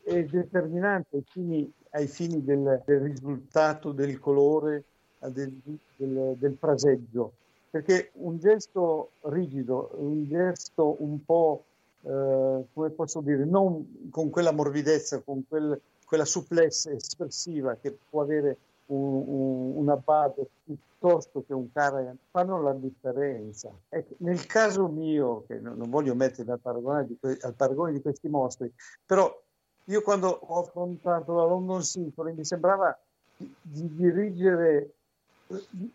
è determinante ai fini, ai fini del, del, risultato, del colore, del, del, del fraseggio, perché un gesto rigido, un gesto un po', eh, come posso dire, non con quella morbidezza, con quel, quella supplessa espressiva che può avere un, un, un abbado piuttosto che un Karajan, fanno la differenza. Ecco, nel caso mio, che non, non voglio mettere al paragone, di, al paragone di questi mostri, però io quando ho affrontato la London Symphony mi sembrava di, di dirigere di, di,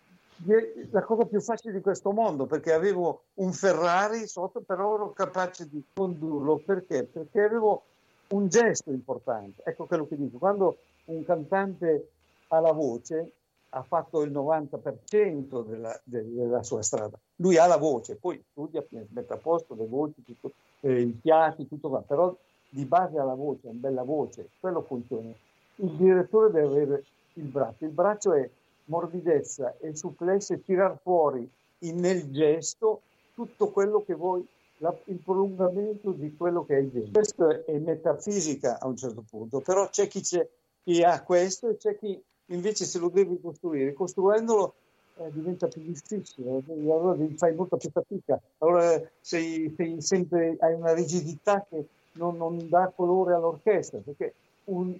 la cosa più facile di questo mondo perché avevo un Ferrari sotto, però ero capace di condurlo perché? Perché avevo un gesto importante. Ecco quello che dico. Quando un cantante ha la voce, ha fatto il 90% della, della sua strada. Lui ha la voce, poi studia, mette a posto le voci, tutto, eh, i fiati, tutto qua, però di base alla voce, una bella voce, quello funziona. Il direttore deve avere il braccio, il braccio è morbidezza e supplesse, tirar fuori nel gesto tutto quello che vuoi, la, il prolungamento di quello che hai dentro. Questo è metafisica a un certo punto, però c'è chi, c'è, chi ha questo e c'è chi invece se lo deve costruire. Costruendolo eh, diventa più difficile, allora fai molta più fatica, allora sei, sei sempre, hai una rigidità che non, non dà colore all'orchestra, perché un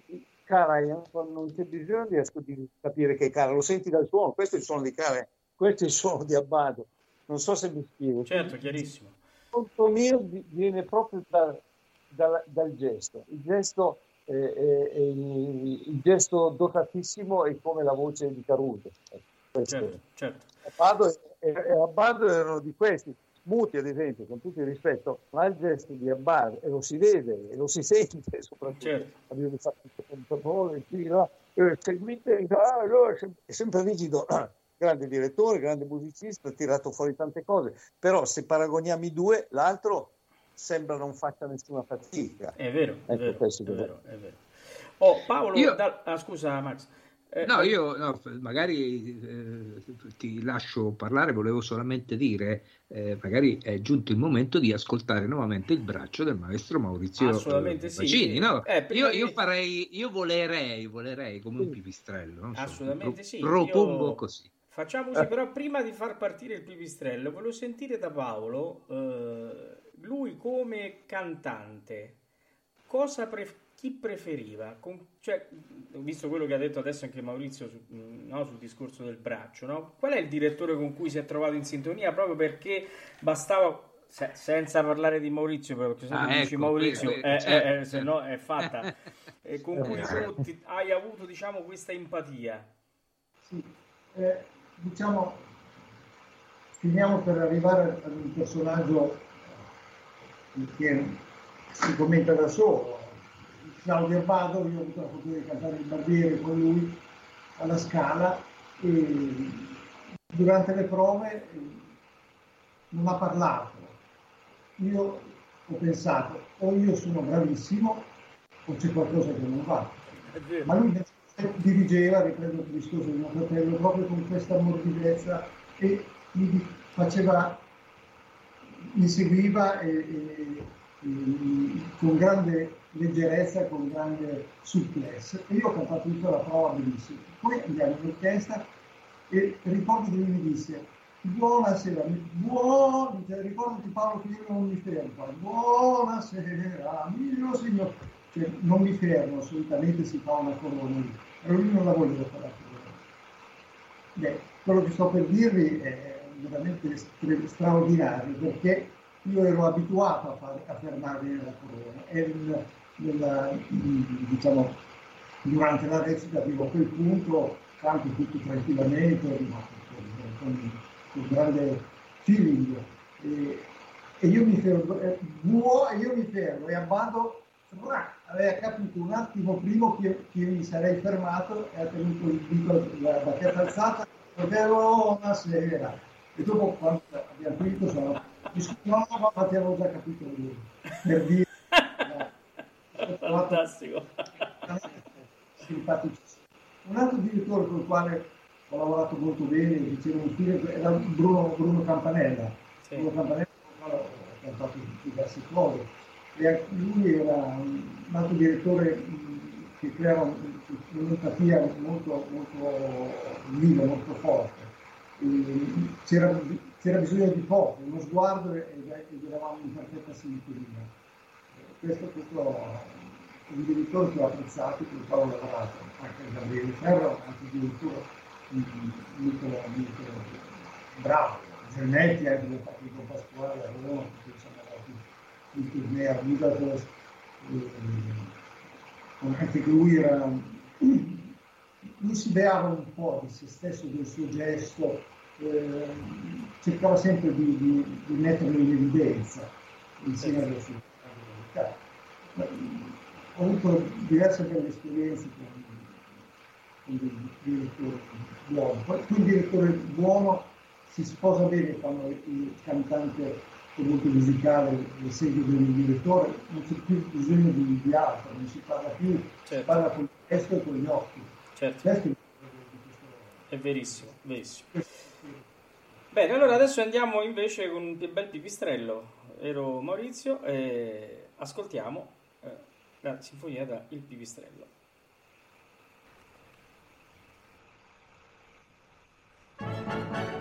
Karajan, quando non c'è bisogno riesco di capire che è Karajan, lo senti dal suono, questo è il suono di Karajan, questo è il suono di Abbado, non so se mi spiego. Certo, chiarissimo. Il conto mio viene proprio da, da, dal gesto, il gesto è e, e, e il gesto dotatissimo è come la voce di Caruso. Ecco, certo, certo. Abbado e, e Abbado erano di questi, muti ad esempio, con tutto il rispetto, ma il gesto di Abbado, e lo si vede e lo si sente soprattutto, certo. abbiamo fatto un po' il filo, seguite, ah, è sempre rigido, grande direttore, grande musicista, ha tirato fuori tante cose, però se paragoniamo i due, l'altro sembra non faccia nessuna fatica. È vero, ecco, è, vero, è, vero, è vero. Oh, Paolo, io... da... ah, scusa Max. Eh, no, eh, io no, magari eh, ti lascio parlare, volevo solamente dire, eh, magari è giunto il momento di ascoltare nuovamente il braccio del maestro Maurizio Assolutamente Bacini, sì. No? Eh, io, io, farei, io volerei, volerei come un pipistrello. So, Assolutamente sì. Propongo io... così. Facciamo così, però prima di far partire il pipistrello, volevo sentire da Paolo, eh, lui come cantante, cosa preferisce? Chi preferiva? Con, cioè, visto quello che ha detto adesso anche Maurizio su, no, sul discorso del braccio, no? qual è il direttore con cui si è trovato in sintonia? Proprio perché bastava, se, senza parlare di Maurizio, perché se ah, ecco, dici Maurizio, qui, eh, certo. eh, se no è fatta, e con cui tu ti, hai avuto diciamo, questa empatia. Sì, eh, diciamo, finiamo per arrivare ad un personaggio che si commenta da solo Claudio Abbado, io ho avuto la fortuna di cantare il barbiere con lui alla Scala e durante le prove non ha parlato. Io ho pensato o io sono bravissimo o c'è qualcosa che non va. Ma lui dirigeva, riprendo il discorso di mio fratello, proprio con questa morbidezza e mi faceva, mi seguiva e, e, e con grande leggerezza con grande souplesse e io ho cantato tutta la prova benissimo. Poi andiamo in orchestra e ricordo che lui mi disse buonasera, buon... cioè, ricordati Paolo che io non mi fermo, buonasera, mio signore, cioè, non mi fermo, solitamente si fa una corona lì, però lui non la voleva fare la corona. Beh, quello che sto per dirvi è veramente straordinario perché io ero abituato a, fare, a fermarmi nella corona. È il, nella, diciamo, durante la recita arrivo a quel punto, canto tutto tranquillamente, con, con grande feeling. E, e io mi fermo, eh, buo, e io mi fermo e Abbado aveva capito un attimo prima che, che mi sarei fermato e ha tenuto il dito, la bacchetta alzata e detto buonasera. E dopo quando abbiamo finito sono no, ma abbiamo già capito lui. Per dire Fantastico. Un altro direttore con il quale ho lavorato molto bene, dicevo un film, era Bruno, Bruno Campanella. Sì. Bruno Campanella ho cantato diverse cose. E lui era un altro direttore che creava un'empatia molto, molto viva, molto forte. C'era, c'era, bisogno di poco, uno sguardo ed, ed eravamo in perfetta sintonia. Questo, questo un direttore che ho apprezzato, con il quale ho lavorato, anche Gabriele Ferro, anche addirittura molto, molto bravo. Gernetti anche del Partito Pasquale a Roma, perché siamo andati in tournée a Budapest, anche lui era lui si beava un po' di se stesso, del suo gesto, eh, cercava sempre di, di, di metterlo in evidenza insieme alle sue ho avuto diverse belle esperienze con, con il direttore buono. Poi il direttore buono si sposa bene quando il cantante comunque musicale segue bene il direttore, non c'è più bisogno di, di altro, non si parla più, certo. si parla con il testo e con gli occhi. Certo. È verissimo, verissimo. Bene, allora adesso andiamo invece con un bel pipistrello. Ero Maurizio e ascoltiamo eh, la sinfonia da Il pipistrello. thank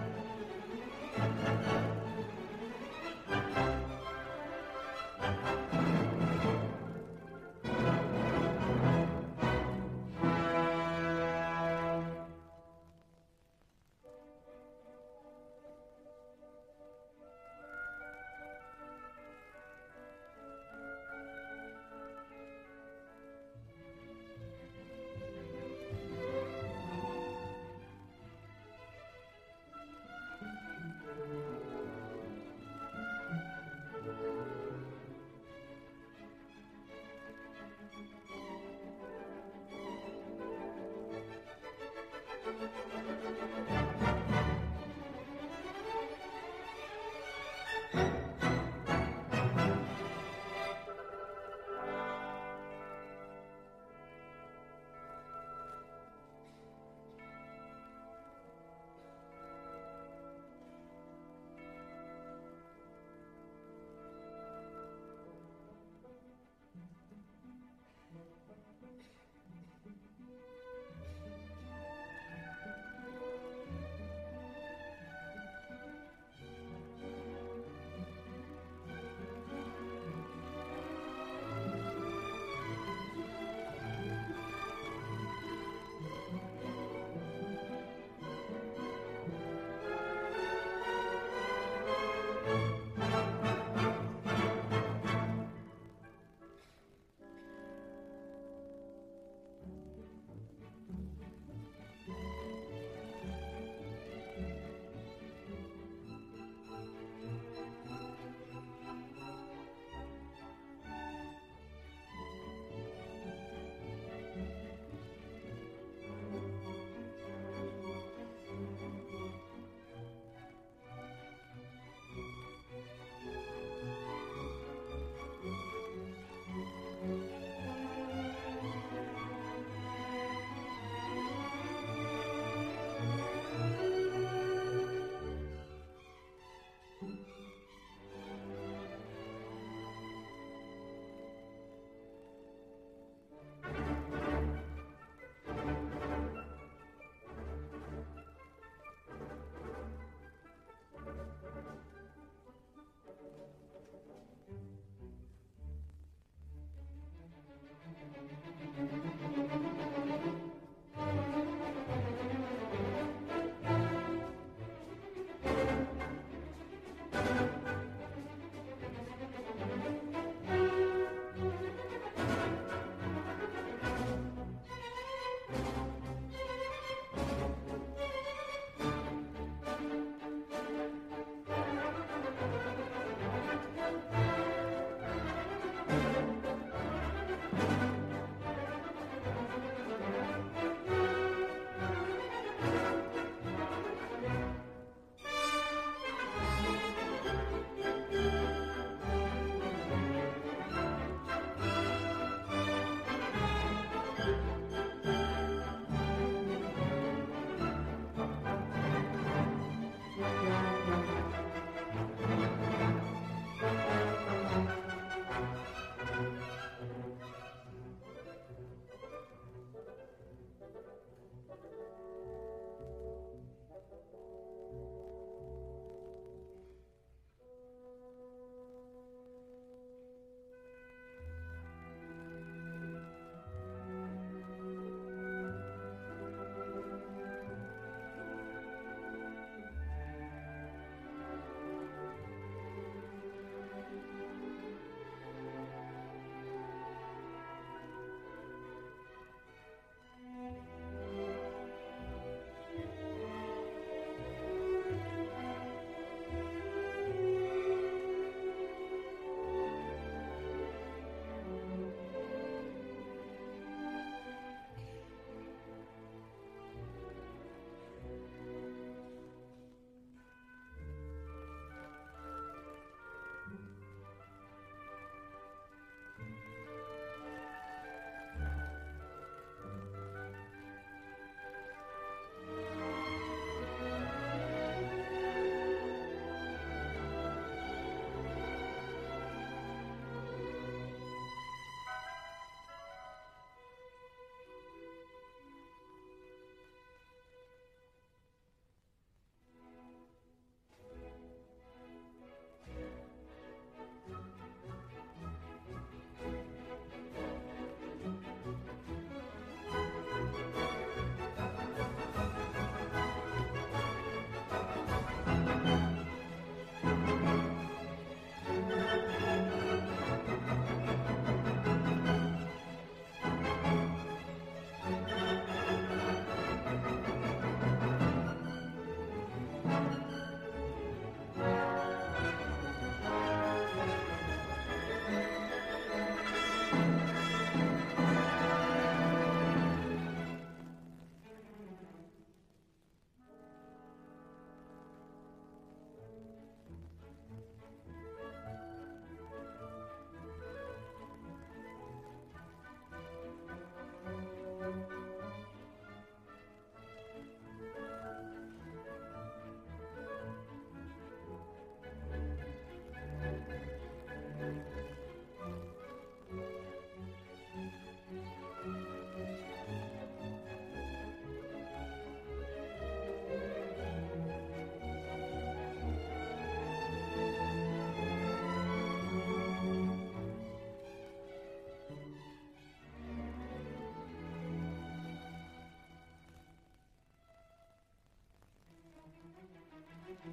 thank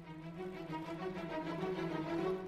you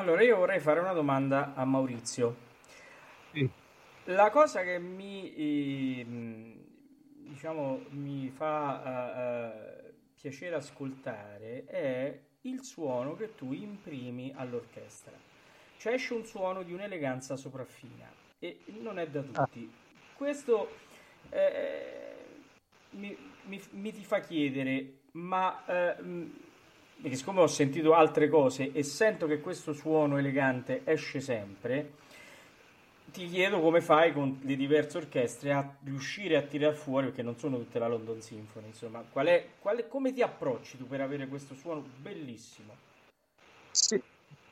Allora, io vorrei fare una domanda a Maurizio. Sì. La cosa che mi, eh, diciamo, mi fa eh, piacere ascoltare è il suono che tu imprimi all'orchestra. Cioè esce un suono di un'eleganza sopraffina e non è da tutti. Questo eh, mi, mi- mi ti fa chiedere, ma eh, perché siccome ho sentito altre cose e sento che questo suono elegante esce sempre, ti chiedo come fai con le diverse orchestre a riuscire a tirar fuori, perché non sono tutte la London Symphony, insomma, qual è, qual è- come ti approcci tu per avere questo suono bellissimo? Sì,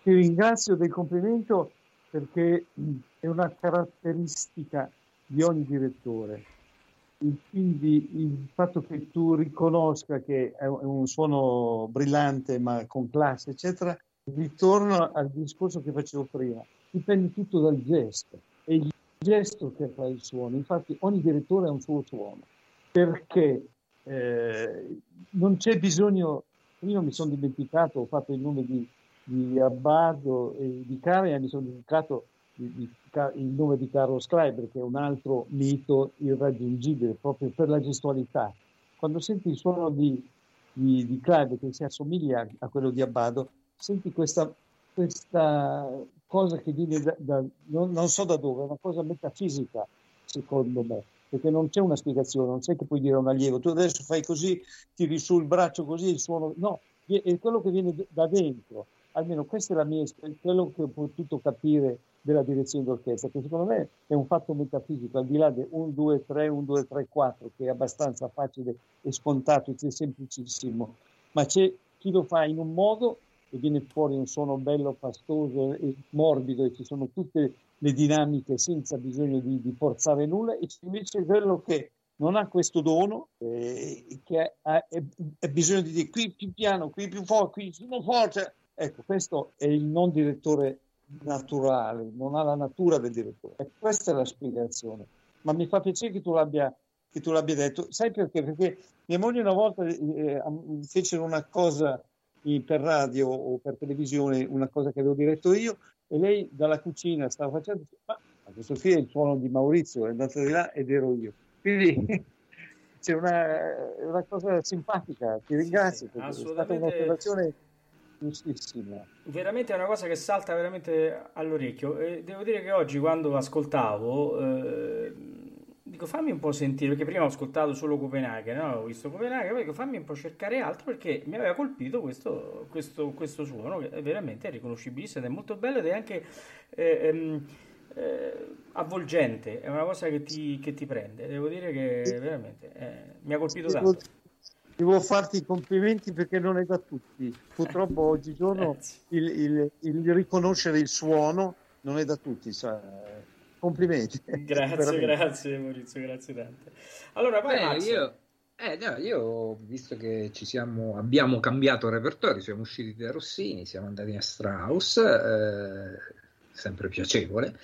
ti ringrazio del complimento perché è una caratteristica di ogni direttore. Quindi il fatto che tu riconosca che è un suono brillante ma con classe, eccetera, ritorno al discorso che facevo prima. Dipende tutto dal gesto. È il gesto che fa il suono. Infatti ogni direttore ha un suo suono perché eh, non c'è bisogno, io mi sono dimenticato, ho fatto il nome di, di Abbado e di Karajan, mi sono dimenticato di- di Ca- il nome di Carlo Schreiber, che è un altro mito irraggiungibile proprio per la gestualità. Quando senti il suono di, di, di Kleiber che si assomiglia a quello di Abbado, senti questa, questa cosa che viene da, da- non, non so da dove, è una cosa metafisica, secondo me, perché non c'è una spiegazione, non c'è che puoi dire a un allievo, tu adesso fai così, tiri su il braccio così, il suono, no, è quello che viene da dentro. Almeno questa è la mia, esperienza, quello che ho potuto capire della direzione d'orchestra, che secondo me è un fatto metafisico, al di là del 1, 2, 3, 1, 2, 3, 4, che è abbastanza facile e scontato, è semplicissimo, ma c'è chi lo fa in un modo e viene fuori un suono bello, pastoso e morbido e ci sono tutte le dinamiche senza bisogno di, di forzare nulla e c'è invece quello che non ha questo dono, eh, che ha, è, è bisogno di dire qui più piano, qui più forte, qui più forte. Ecco, questo è il non direttore naturale, non ha la natura del direttore. E questa è la spiegazione. Ma mi fa piacere che tu l'abbia, che tu l'abbia detto. Sai perché? Perché mia moglie una volta eh, fecero una cosa per radio o per televisione, una cosa che avevo diretto io, e lei dalla cucina stava facendo, ma questo qui è il suono di Maurizio, è andato di là ed ero io. Quindi c'è una, una cosa simpatica, ti ringrazio, sì, sì, è stata un'operazione giustissima. Veramente è una cosa che salta veramente all'orecchio. E devo dire che oggi quando ascoltavo, eh, dico fammi un po' sentire, perché prima ho ascoltato solo Copenaghen, no? ho visto Copenaghen, poi dico fammi un po' cercare altro perché mi aveva colpito questo, questo, questo suono che è veramente riconoscibilissimo ed è molto bello ed è anche... Eh, ehm, eh, avvolgente, è una cosa che ti, che ti, prende. Devo dire che veramente eh, mi ha colpito tanto. Devo farti i complimenti perché non è da tutti. Purtroppo oggigiorno il, il, il, riconoscere il suono non è da tutti. Cioè, complimenti. Grazie, grazie Maurizio, grazie tante. Allora, poi Beh, io... Eh, no, io visto che ci siamo, abbiamo cambiato repertorio, siamo usciti da Rossini, siamo andati a Strauss, eh, sempre piacevole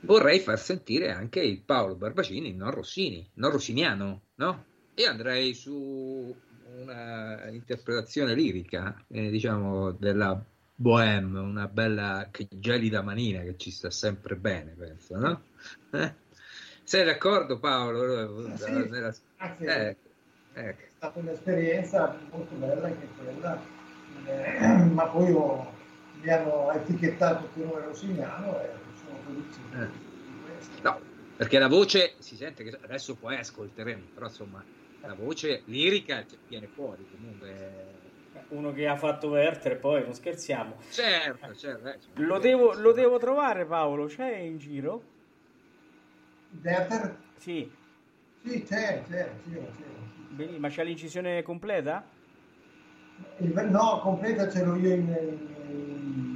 vorrei far sentire anche il Paolo Barbacini non Rossini, non rossiniano, no? E andrei su una interpretazione lirica, eh, diciamo, della Bohème, una bella gelida manina che ci sta sempre bene, penso, no? Eh? Sei d'accordo Paolo? Sì, Nella... eh, ecco. È stata un'esperienza molto bella anche quella, eh, ma poi ho, mi hanno etichettato come rossiniano e eh. No, perché la voce si sente che adesso poi ascolteremo, però insomma la voce lirica viene fuori comunque. Uno che ha fatto Werther, poi non scherziamo. Certo, certo. Eh, lo, devo, lo devo trovare Paolo, c'è in giro? Werther? Sì. Sì, c'è, c'è, c'è, c'è. Ma c'è l'incisione completa? No, completa ce l'ho io in, in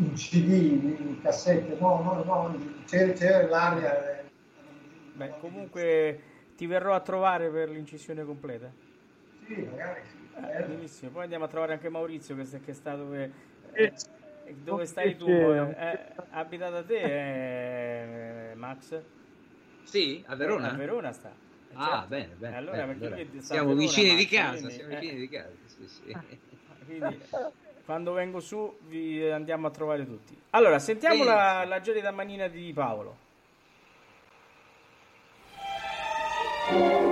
in CD, in cassette, no, no, no, c'è, c'è l'aria. Eh. Beh, comunque ti verrò a trovare per l'incisione completa. Sì, magari sì. Eh, benissimo, poi andiamo a trovare anche Maurizio che, che è stato dove, eh, dove stai tu? Eh, abita da te, eh, Max? Sì, a Verona. A Verona sta. Ah, certo. bene, bene. Allora, bene, allora. Siamo Verona, vicini Max, di casa, quindi, siamo vicini di casa. Sì, sì. quindi quando vengo su vi andiamo a trovare tutti. Allora, sentiamo la, la gelida manina di Paolo. Thank you.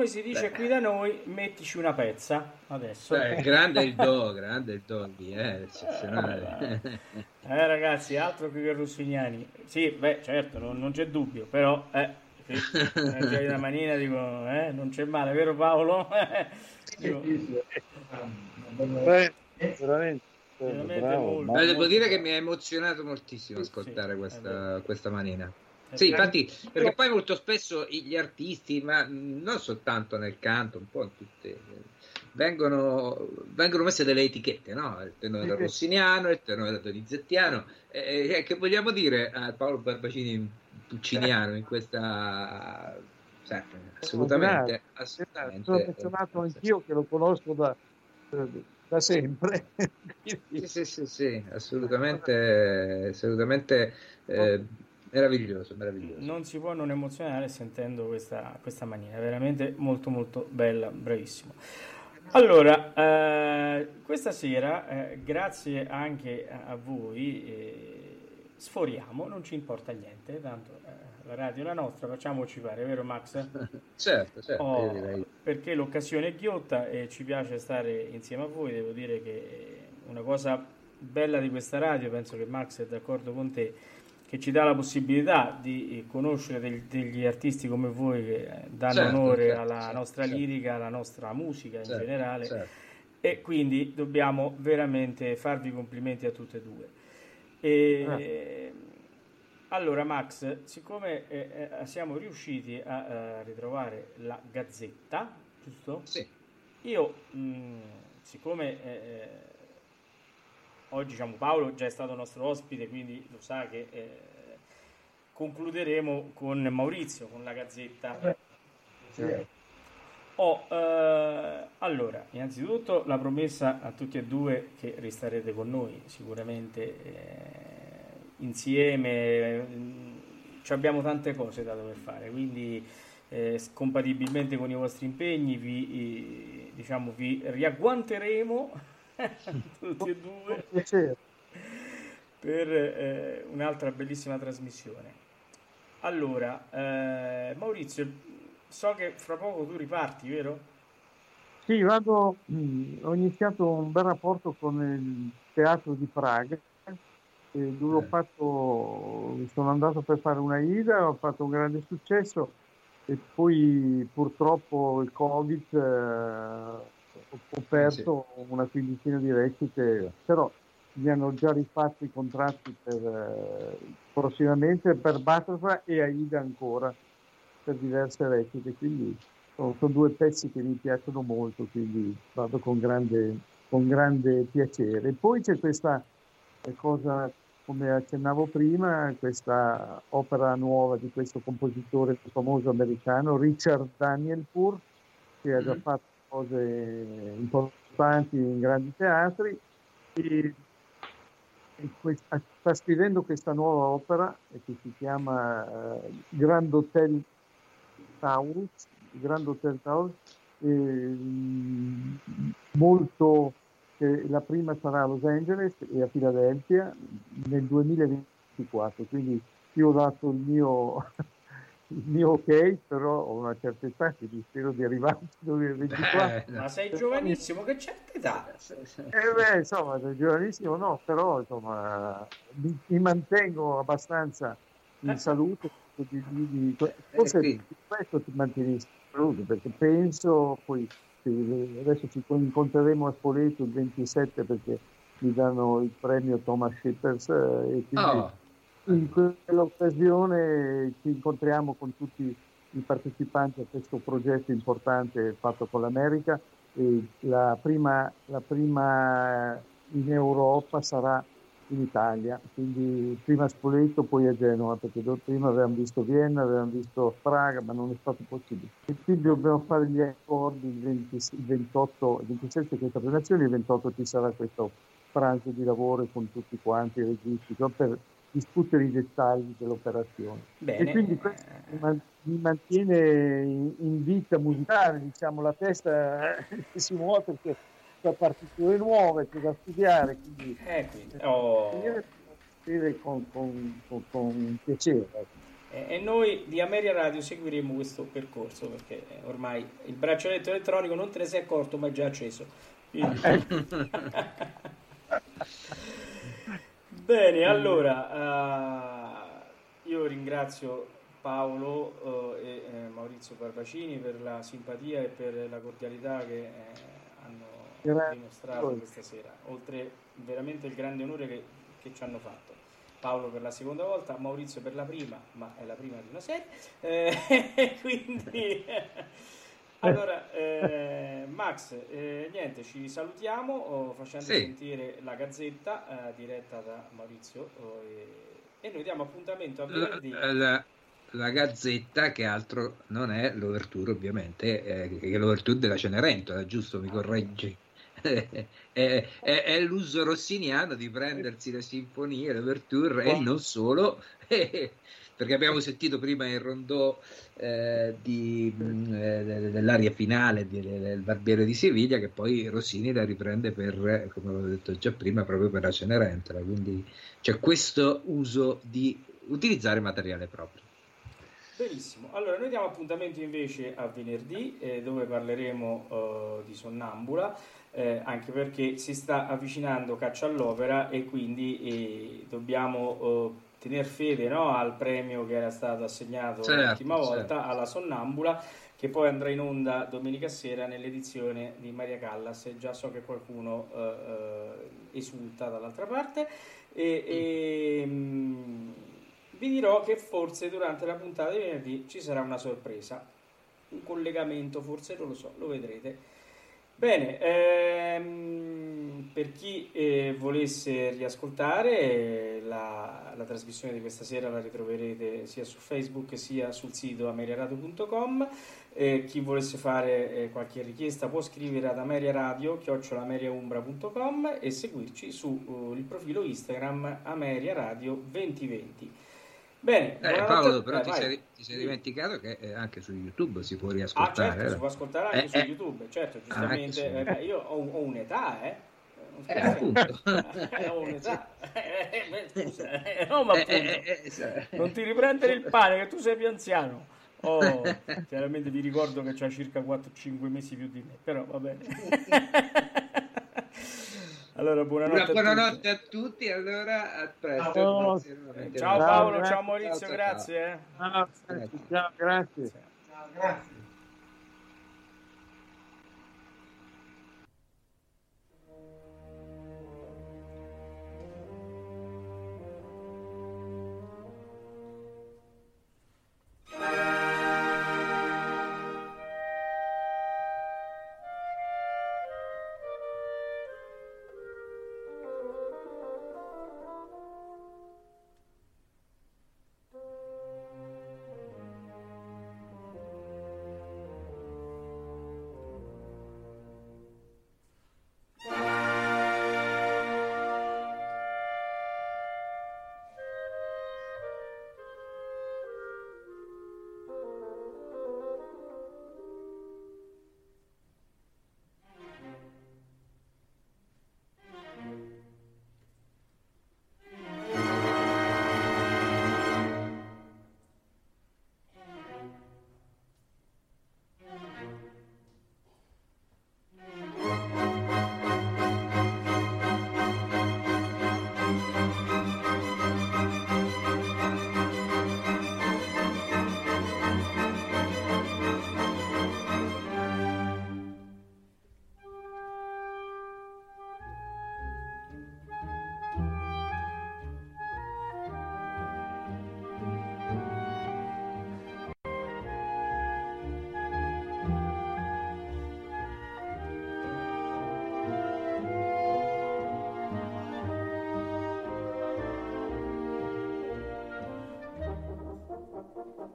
Come si dice qui da noi, mettici una pezza adesso. Eh, grande il do, grande il do eh, eccezionale. Eh, ragazzi, altro che Rossignani. Sì, beh, certo, non, non c'è dubbio, però, eh, sì, la manina dico, eh, non c'è male, vero Paolo? Dico, eh, veramente. Veramente bravo, devo dire che mi ha emozionato moltissimo ascoltare sì, questa, questa manina. Eh, Sì, infatti, perché poi molto spesso gli artisti, ma non soltanto nel canto, un po' in tutte, vengono, vengono messe delle etichette, no? Il tenore sì. rossiniano, il tenore donizettiano, e, e che vogliamo dire a Paolo Barbacini pucciniano in questa... cioè, assolutamente, Sono assolutamente. affezionato anch'io che lo conosco da, da sempre. Sì, sì, sì, sì, assolutamente, assolutamente eh, meraviglioso, meraviglioso. Non si può non emozionare sentendo questa, questa manina, è veramente molto molto bella, bravissimo. Allora, eh, questa sera, eh, grazie anche a, voi, eh, sforiamo, non ci importa niente, tanto eh, la radio è la nostra, facciamoci fare, vero Max? Certo, certo, Oh, perché l'occasione è ghiotta e ci piace stare insieme a voi. Devo dire che una cosa bella di questa radio, penso che Max è d'accordo con te, che ci dà la possibilità di eh, conoscere del- degli artisti come voi che eh, danno Certo, onore certo, alla certo, nostra lirica, alla nostra musica in Certo, generale certo. e quindi dobbiamo veramente farvi complimenti a tutte e due. E, allora Max, siccome eh, eh, siamo riusciti a eh, ritrovare la gazzetta, giusto? Sì, Io, mh, siccome eh, eh, oggi diciamo, Paolo già è stato nostro ospite, quindi lo sa che eh, concluderemo con Maurizio, con la gazzetta. Sì. Oh, eh, allora, innanzitutto la promessa a tutti e due che resterete con noi, sicuramente eh, insieme, mm, ci abbiamo tante cose da dover fare, quindi eh, compatibilmente con i vostri impegni vi, eh, diciamo, vi riagguanteremo tutti e due per eh, un'altra bellissima trasmissione. Allora, eh, Maurizio, so che fra poco tu riparti, vero? Sì, vado, mh, ho iniziato un bel rapporto con il teatro di Praga, dove ho Eh. fatto, sono andato per fare una ida, ho fatto un grande successo e poi purtroppo il Covid eh, ho, perso una quindicina di recite, però mi hanno già rifatto i contratti per, eh, prossimamente per Butterfly e Aida ancora per diverse recite, quindi sono, sono due pezzi che mi piacciono molto, quindi vado con grande, con grande piacere. Poi c'è questa eh, cosa, come accennavo prima, questa opera nuova di questo compositore famoso americano, Richard Danielpour, che ha già Mhm. fatto cose importanti in grandi teatri. E, e questa- sta scrivendo questa nuova opera eh, che si chiama eh, Grand Hotel Taurus, Grand Hotel Taurus, ehm, molto, eh, la prima sarà a Los Angeles e a Filadelfia nel 2024, quindi io ho dato il mio, il mio ok, però ho una certa età, quindi spero di arrivare nel 2024. Eh. Ma sei giovanissimo, che certa età? Eh beh, insomma, sono giovanissimo no, però insomma, mi, mi mantengo abbastanza in Eh. salute. di- di- di- forse quindi. di questo ti mantieni in salute, perché penso, poi adesso ci incontreremo a Spoleto il 27 perché mi danno il premio Thomas Shippers eh, e quindi Oh, in quell'occasione ci incontriamo con tutti i partecipanti a questo progetto importante fatto con l'America la prima, la prima in Europa sarà in Italia, quindi prima a Spoleto, poi a Genova, perché prima avevamo visto Vienna, avevamo visto Praga, ma non è stato possibile. E quindi dobbiamo fare gli accordi il, 20 il 28, il 27 questa presentazione, il 28 ci sarà questo pranzo di lavoro con tutti quanti i registi per discutere i dettagli dell'operazione. Bene. E quindi questo mi, man- mi mantiene in, vita musicale, diciamo, la testa eh, si muove perché c'è partiture nuove, c'è da studiare, quindi Eh, quindi, oh. con, con- con- con piacere. E, e noi di Ameria Radio seguiremo questo percorso perché ormai il braccialetto elettronico non te ne sei accorto ma è già acceso. Quindi... Bene, allora uh, io ringrazio Paolo uh, e eh, Maurizio Barbacini per la simpatia e per la cordialità che eh, hanno Grazie. dimostrato questa sera, oltre veramente il grande onore che, che, ci hanno fatto. Paolo per la seconda volta, Maurizio per la prima, ma è la prima di una serie, eh, quindi... Allora, eh, Max, eh, niente, ci salutiamo oh, facendo sì. sentire la gazzetta eh, diretta da Maurizio oh, e, e, noi diamo appuntamento a venerdì. La, la, la, gazzetta che altro non è l'overture ovviamente, eh, che è l'overture della Cenerentola, giusto? Mi correggi? è, è, è, l'uso rossiniano di prendersi le sinfonie, l'overture oh. e non solo perché abbiamo sentito prima il rondò eh, di, mm, eh, dell'aria finale di, del Barbiere di Siviglia che poi Rossini la riprende per, come avevo detto già prima, proprio per la Cenerentola, quindi c'è questo uso di utilizzare materiale proprio. Benissimo, allora noi diamo appuntamento invece a venerdì eh, dove parleremo uh, di Sonnambula, eh, anche perché si sta avvicinando Caccia all'Opera e quindi eh, dobbiamo uh, tener fede no, al premio che era stato assegnato certo, l'ultima volta certo. alla Sonnambula che poi andrà in onda domenica sera nell'edizione di Maria Callas. E già so che qualcuno uh, uh, esulta dall'altra parte. E, e um, vi dirò che forse durante la puntata di venerdì ci sarà una sorpresa. Un collegamento forse non lo so lo vedrete Bene, ehm, per chi eh, volesse riascoltare eh, la, la, trasmissione di questa sera la ritroverete sia su Facebook sia sul sito ameriaradio.com eh, chi volesse fare eh, qualche richiesta può scrivere ad ameriaradio.com e seguirci sul uh, profilo Instagram ameriaradio 2020 Bene, eh, Paolo, però ti sei, ti, sei, dimenticato che eh, anche su YouTube si può riascoltare. Ah, certo, eh? si può ascoltare anche eh, su eh. YouTube, certo, ah, giustamente. Ah, beh, io ho, ho, un'età, eh. Eh, appunto. Scusa, no, ma appunto, non ti riprendere il pane che tu sei più anziano. Oh, chiaramente vi ricordo che c'ha circa 4-5 mesi più di me, però va bene. Allora, buonanotte, buonanotte a tutti. a tutti. Allora, a presto. Ciao, ciao Paolo, ciao Maurizio, ciao, grazie. Ciao, ciao, grazie. Ciao, grazie. quando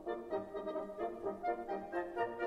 Thank you.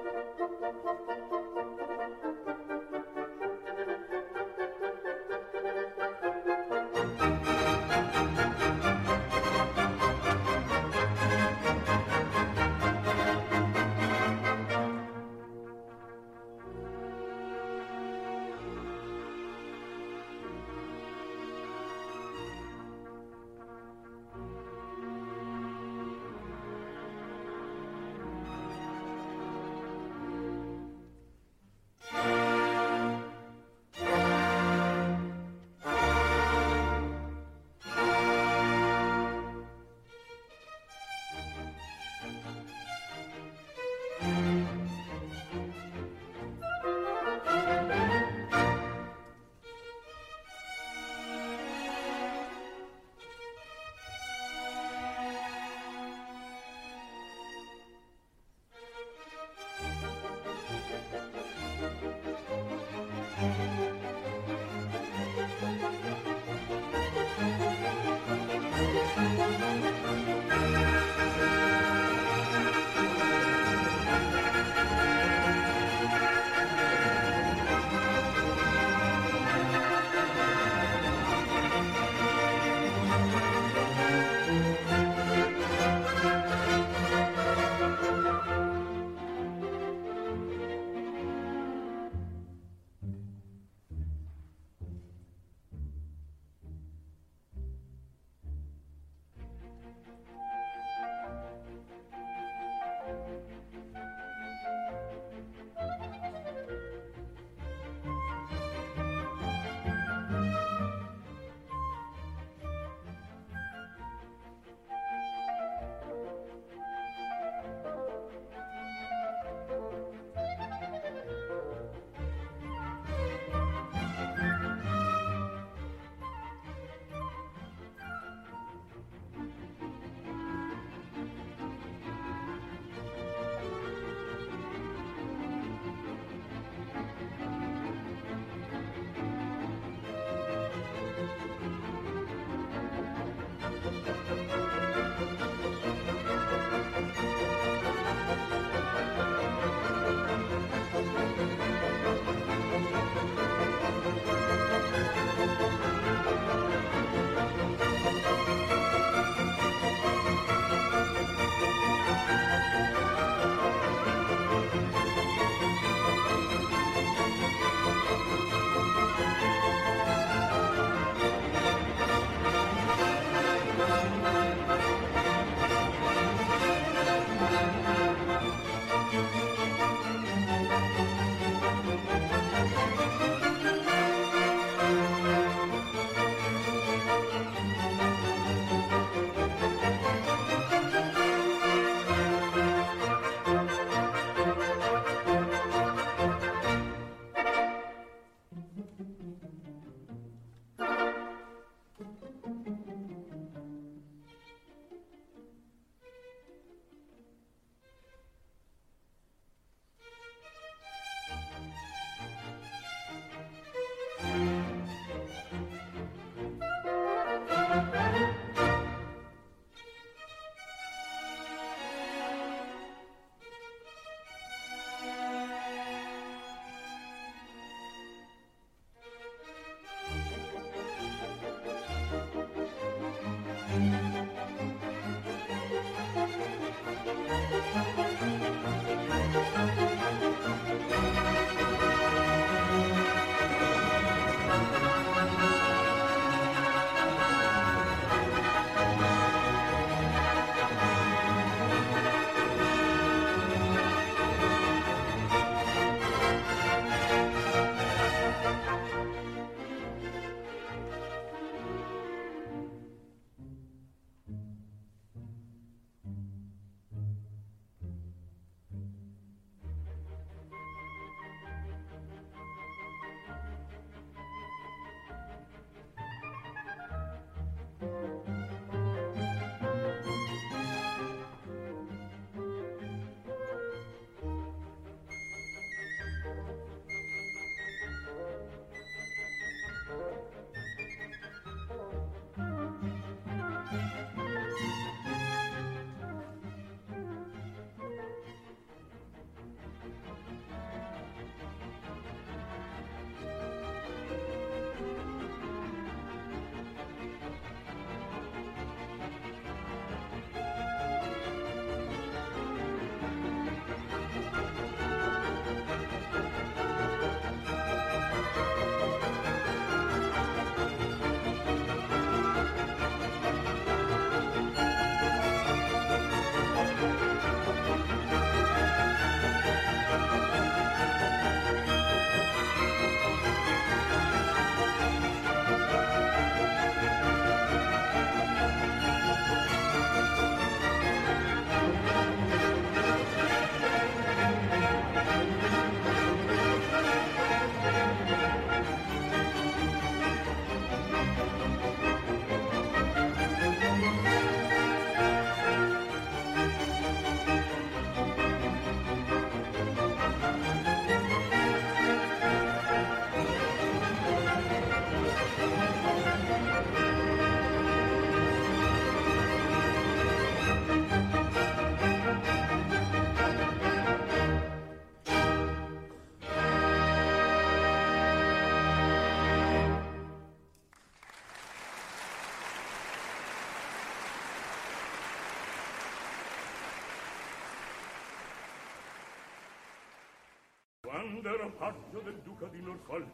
un paggio del duca di Norfolk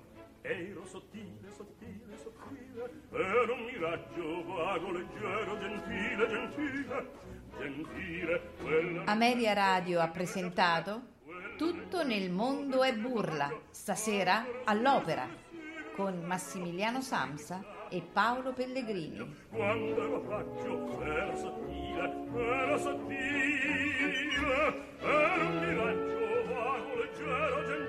ero sottile, sottile, sottile ero un miraggio vago, leggero, gentile, gentile gentile quella... Amelia Radio ha presentato tutto nel mondo è burla, stasera all'opera, con Massimiliano Samsa e Paolo Pellegrini. Quando ero faccio, era sottile, era sottile, era un miraggio vago, leggero, gentile.